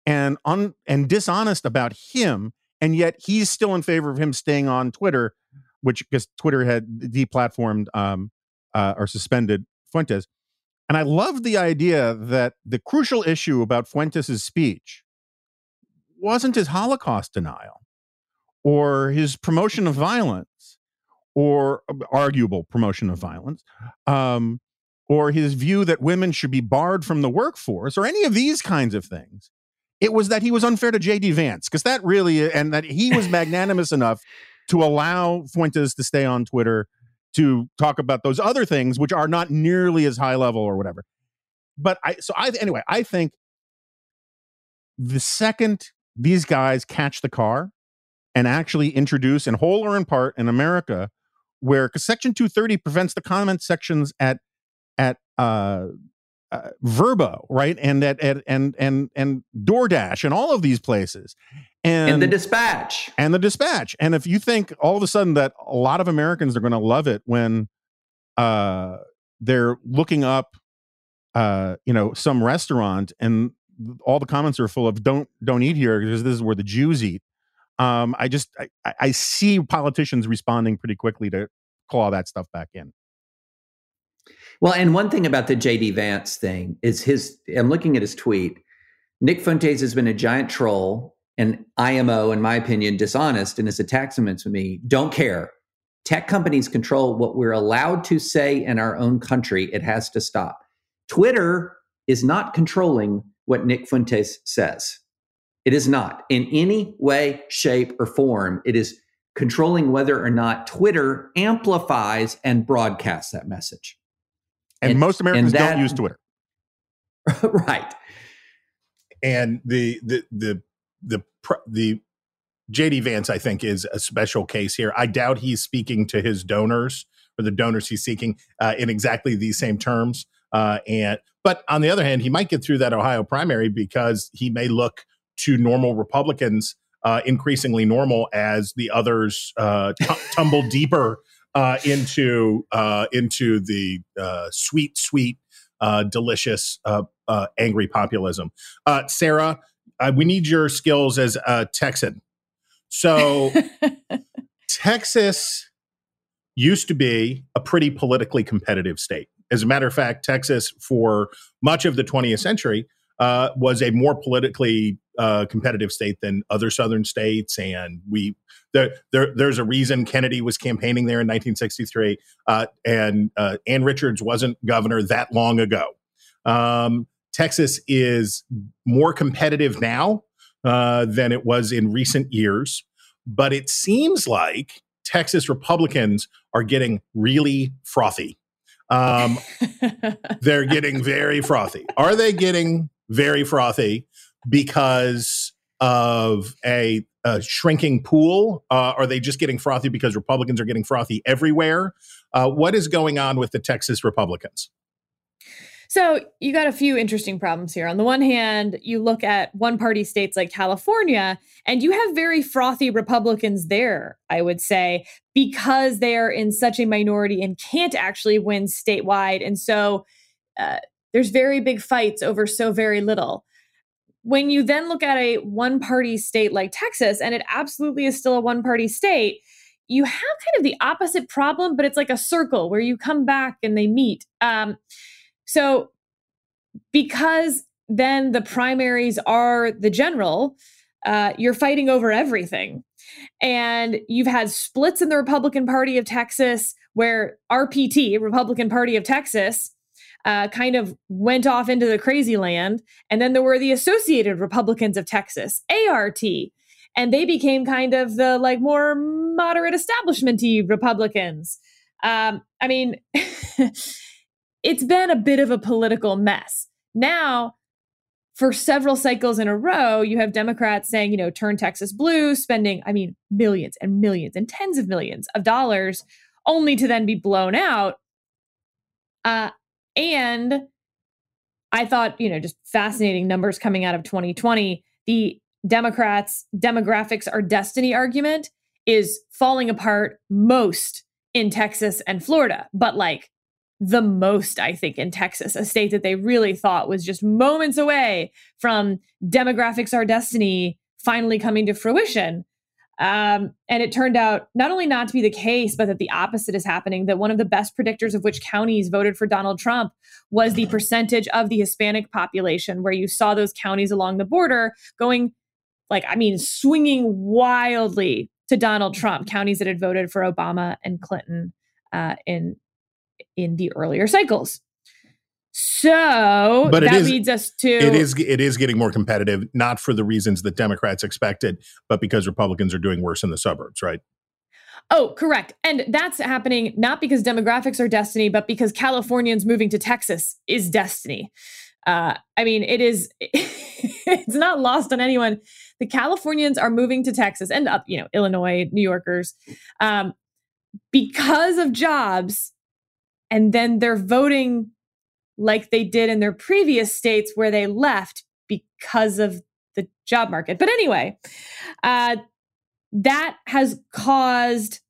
and un, and dishonest about him, and yet he's still in favor of him staying on Twitter, which because Twitter had deplatformed um, uh, or suspended Fuentes. And I love the idea that the crucial issue about Fuentes' speech wasn't his Holocaust denial or his promotion of violence or uh, arguable promotion of violence um, or his view that women should be barred from the workforce or any of these kinds of things. It was that he was unfair to JD Vance because that really, and that he was magnanimous enough to allow Fuentes to stay on Twitter to talk about those other things, which are not nearly as high level or whatever. But I, so I, anyway, I think the second these guys catch the car and actually introduce, in whole or in part, in America, where Section 230 prevents the comment sections at at uh, uh, Vrbo, right, and at, at and and and DoorDash and all of these places, and in the dispatch. and the dispatch. And if you think all of a sudden that a lot of Americans are going to love it when uh, they're looking up, uh, you know, some restaurant and all the comments are full of "don't don't eat here" because this is where the Jews eat. Um, I just I- I see politicians responding pretty quickly to claw that stuff back in. Well, and one thing about the JD Vance thing is his. I'm looking at his tweet. Nick Fuentes has been a giant troll and IMO, in my opinion, dishonest in his attacks against me. Don't care. Tech companies control what we're allowed to say in our own country. It has to stop. Twitter is not controlling what Nick Fuentes says. It is not in any way, shape, or form. It is controlling whether or not Twitter amplifies and broadcasts that message. And, And- most Americans and that- don't use Twitter. (laughs) right. and the the the the the JD Vance, I think, is a special case here. I doubt he's speaking to his donors or the donors he's seeking uh, in exactly these same terms. Uh, and but on the other hand, he might get through that Ohio primary because he may look to normal Republicans uh, increasingly normal as the others uh, t- tumble (laughs) deeper uh, into uh, into the uh, sweet, sweet, uh, delicious, uh, uh, angry populism. Uh, Sarah, uh, we need your skills as a Texan. So (laughs) Texas used to be a pretty politically competitive state. As a matter of fact, Texas, for much of the 20th century, uh, was a more politically uh, competitive state than other southern states. And we there, there there's a reason Kennedy was campaigning there in 1963, uh, and uh, Ann Richards wasn't governor that long ago. Um, Texas is more competitive now uh, than it was in recent years, but it seems like Texas Republicans are getting really frothy. Um, (laughs) they're getting very frothy. Are they getting very frothy because of a, a shrinking pool? Uh, are they just getting frothy because Republicans are getting frothy everywhere? Uh, what is going on with the Texas Republicans? So you got a few interesting problems here. On the one hand, you look at one party states like California, and you have very frothy Republicans there, I would say, because they are in such a minority and can't actually win statewide. And so uh, there's very big fights over so very little. When you then look at a one party state like Texas, and it absolutely is still a one party state, you have kind of the opposite problem, but it's like a circle where you come back and they meet. Um, so, because then the primaries are the general, uh, you're fighting over everything. And you've had splits in the Republican Party of Texas where RPT, Republican Party of Texas, uh, kind of went off into the crazy land. And then there were the Associated Republicans of Texas, ART, and they became kind of the like more moderate establishmenty Republicans. Um, I mean, (laughs) it's been a bit of a political mess. Now, for several cycles in a row, you have Democrats saying, you know, turn Texas blue, spending, I mean, millions and millions and tens of millions of dollars, only to then be blown out. Uh, and I thought, you know, just fascinating numbers coming out of 2020. The Democrats' demographics are destiny argument is falling apart most in Texas and Florida, but like the most, I think, in Texas, a state that they really thought was just moments away from demographics are destiny finally coming to fruition. Um, and it turned out not only not to be the case, but that the opposite is happening. That one of the best predictors of which counties voted for Donald Trump was the percentage of the Hispanic population, where you saw those counties along the border going, like, I mean, swinging wildly to Donald Trump, counties that had voted for Obama and Clinton uh, in in the earlier cycles. So but that is, leads us to it is it is getting more competitive, not for the reasons that Democrats expected, but because Republicans are doing worse in the suburbs, right? Oh, correct. And that's happening not because demographics are destiny, but because Californians moving to Texas is destiny. Uh, I mean, it is, (laughs) it's not lost on anyone. The Californians are moving to Texas and up, you know, Illinois, New Yorkers, um, because of jobs and then they're voting like they did in their previous states where they left because of the job market. But anyway, uh, that has caused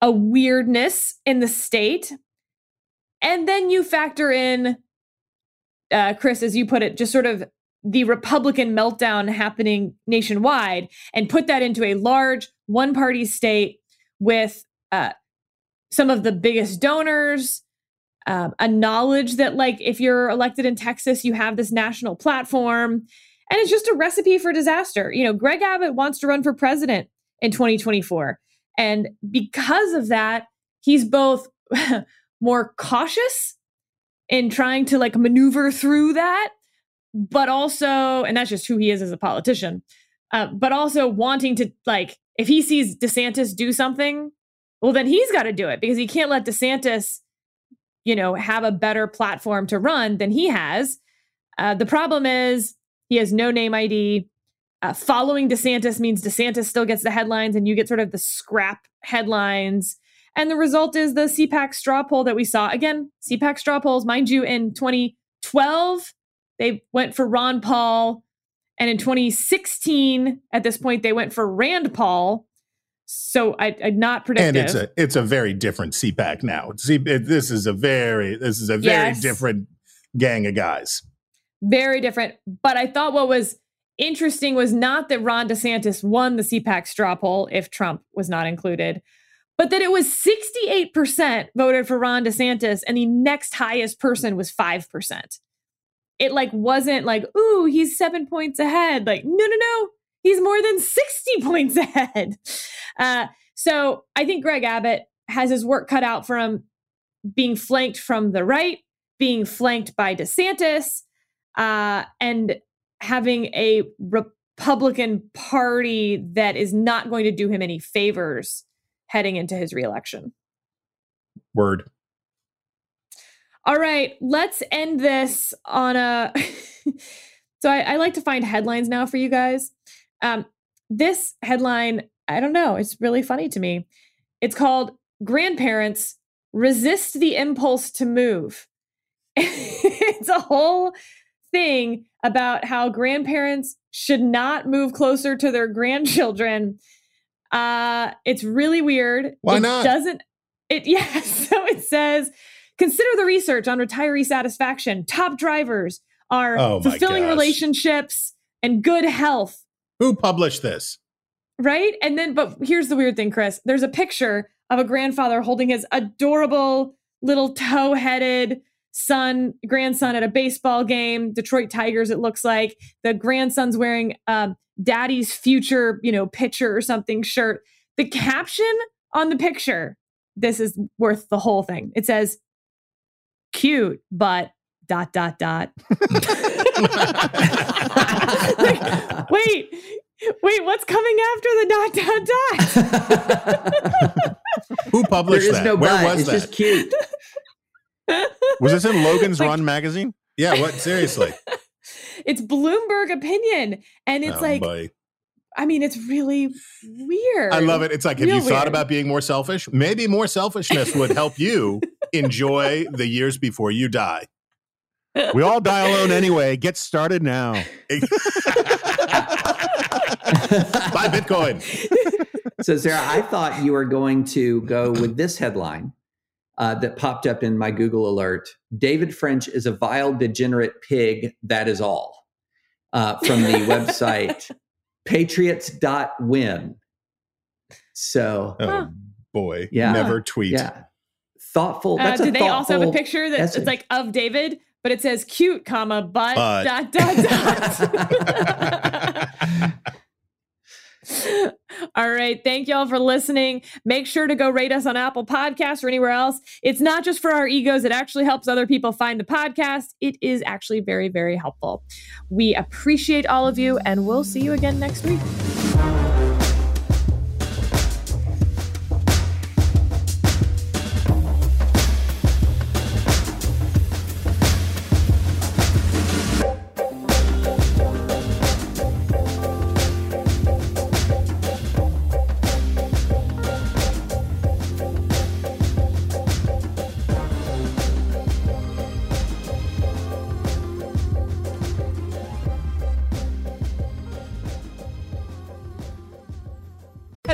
a weirdness in the state. And then you factor in, uh, Chris, as you put it, just sort of the Republican meltdown happening nationwide and put that into a large one party state with uh, some of the biggest donors, um, a knowledge that, like, if you're elected in Texas, you have this national platform. And it's just a recipe for disaster. You know, Greg Abbott wants to run for president in 2024. And because of that, he's both (laughs) more cautious in trying to like maneuver through that, but also, and that's just who he is as a politician, uh, but also wanting to like, if he sees DeSantis do something well, then he's got to do it because he can't let DeSantis, you know, have a better platform to run than he has. Uh, the problem is he has no name ID. Uh, following DeSantis means DeSantis still gets the headlines and you get sort of the scrap headlines. And the result is the CPAC straw poll that we saw. Again, CPAC straw polls, mind you, in 2012, they went for Ron Paul. And in 2016, at this point, they went for Rand Paul. So I, am not predictive. And it's a it's a very different CPAC now. See, this is a very this is a very yes. different gang of guys. Very different. But I thought what was interesting was not that Ron DeSantis won the CPAC straw poll if Trump was not included, but that it was 68% voted for Ron DeSantis and the next highest person was 5%. It like wasn't like, ooh, he's seven points ahead. Like, no, no, no he's more than 60 (laughs) points ahead. Uh, so I think Greg Abbott has his work cut out from being flanked from the right, being flanked by DeSantis, uh, and having a Republican Party that is not going to do him any favors heading into his reelection. Word. All right, let's end this on a (laughs) So I, I like to find headlines now for you guys. Um, this headline, I don't know, it's really funny to me. It's called Grandparents Resist the Impulse to Move. (laughs) it's a whole thing about how grandparents should not move closer to their grandchildren. Uh, it's really weird. Why it not? Doesn't it? (laughs) Yeah. So it says, consider the research on retiree satisfaction. Top drivers are Oh fulfilling gosh. relationships and good health. Who published this? Right. And then, but here's the weird thing, Chris. There's a picture of a grandfather holding his adorable little tow headed son, grandson at a baseball game, Detroit Tigers, it looks like. The grandson's wearing um, daddy's future, you know, pitcher or something shirt. The caption on the picture, this is worth the whole thing. It says, cute, but dot, dot, dot. (laughs) (laughs) Like, (laughs) wait, wait, what's coming after the dot, dot, dot? (laughs) Who published is that? no Where but. was It's that? just cute. Was this in Logan's (laughs) Like- Run magazine? yeah, what? Seriously. it's Bloomberg opinion. And it's Oh, like, boy. I mean, it's really weird. I love it. It's like, have Real you thought weird. about being more selfish? Maybe more selfishness would help you enjoy the years before you die. We all die alone anyway. Get started now. (laughs) Buy Bitcoin. So, Sarah, I thought you were going to go with this headline uh, that popped up in my Google alert David French is a vile, degenerate pig. That is all. Uh, from the (laughs) website patriots.win. So, Oh Huh. boy. Yeah. Never tweet. yeah. Thoughtful. Uh, That's a do they also have a picture that essay. it's like of David, but it says cute, comma, but, But. dot, dot, dot. (laughs) All right. Thank y'all for listening. Make sure to go rate us on Apple Podcasts or anywhere else. It's not just for our egos, it actually helps other people find the podcast. It is actually very, very helpful. We appreciate all of you, and we'll see you again next week.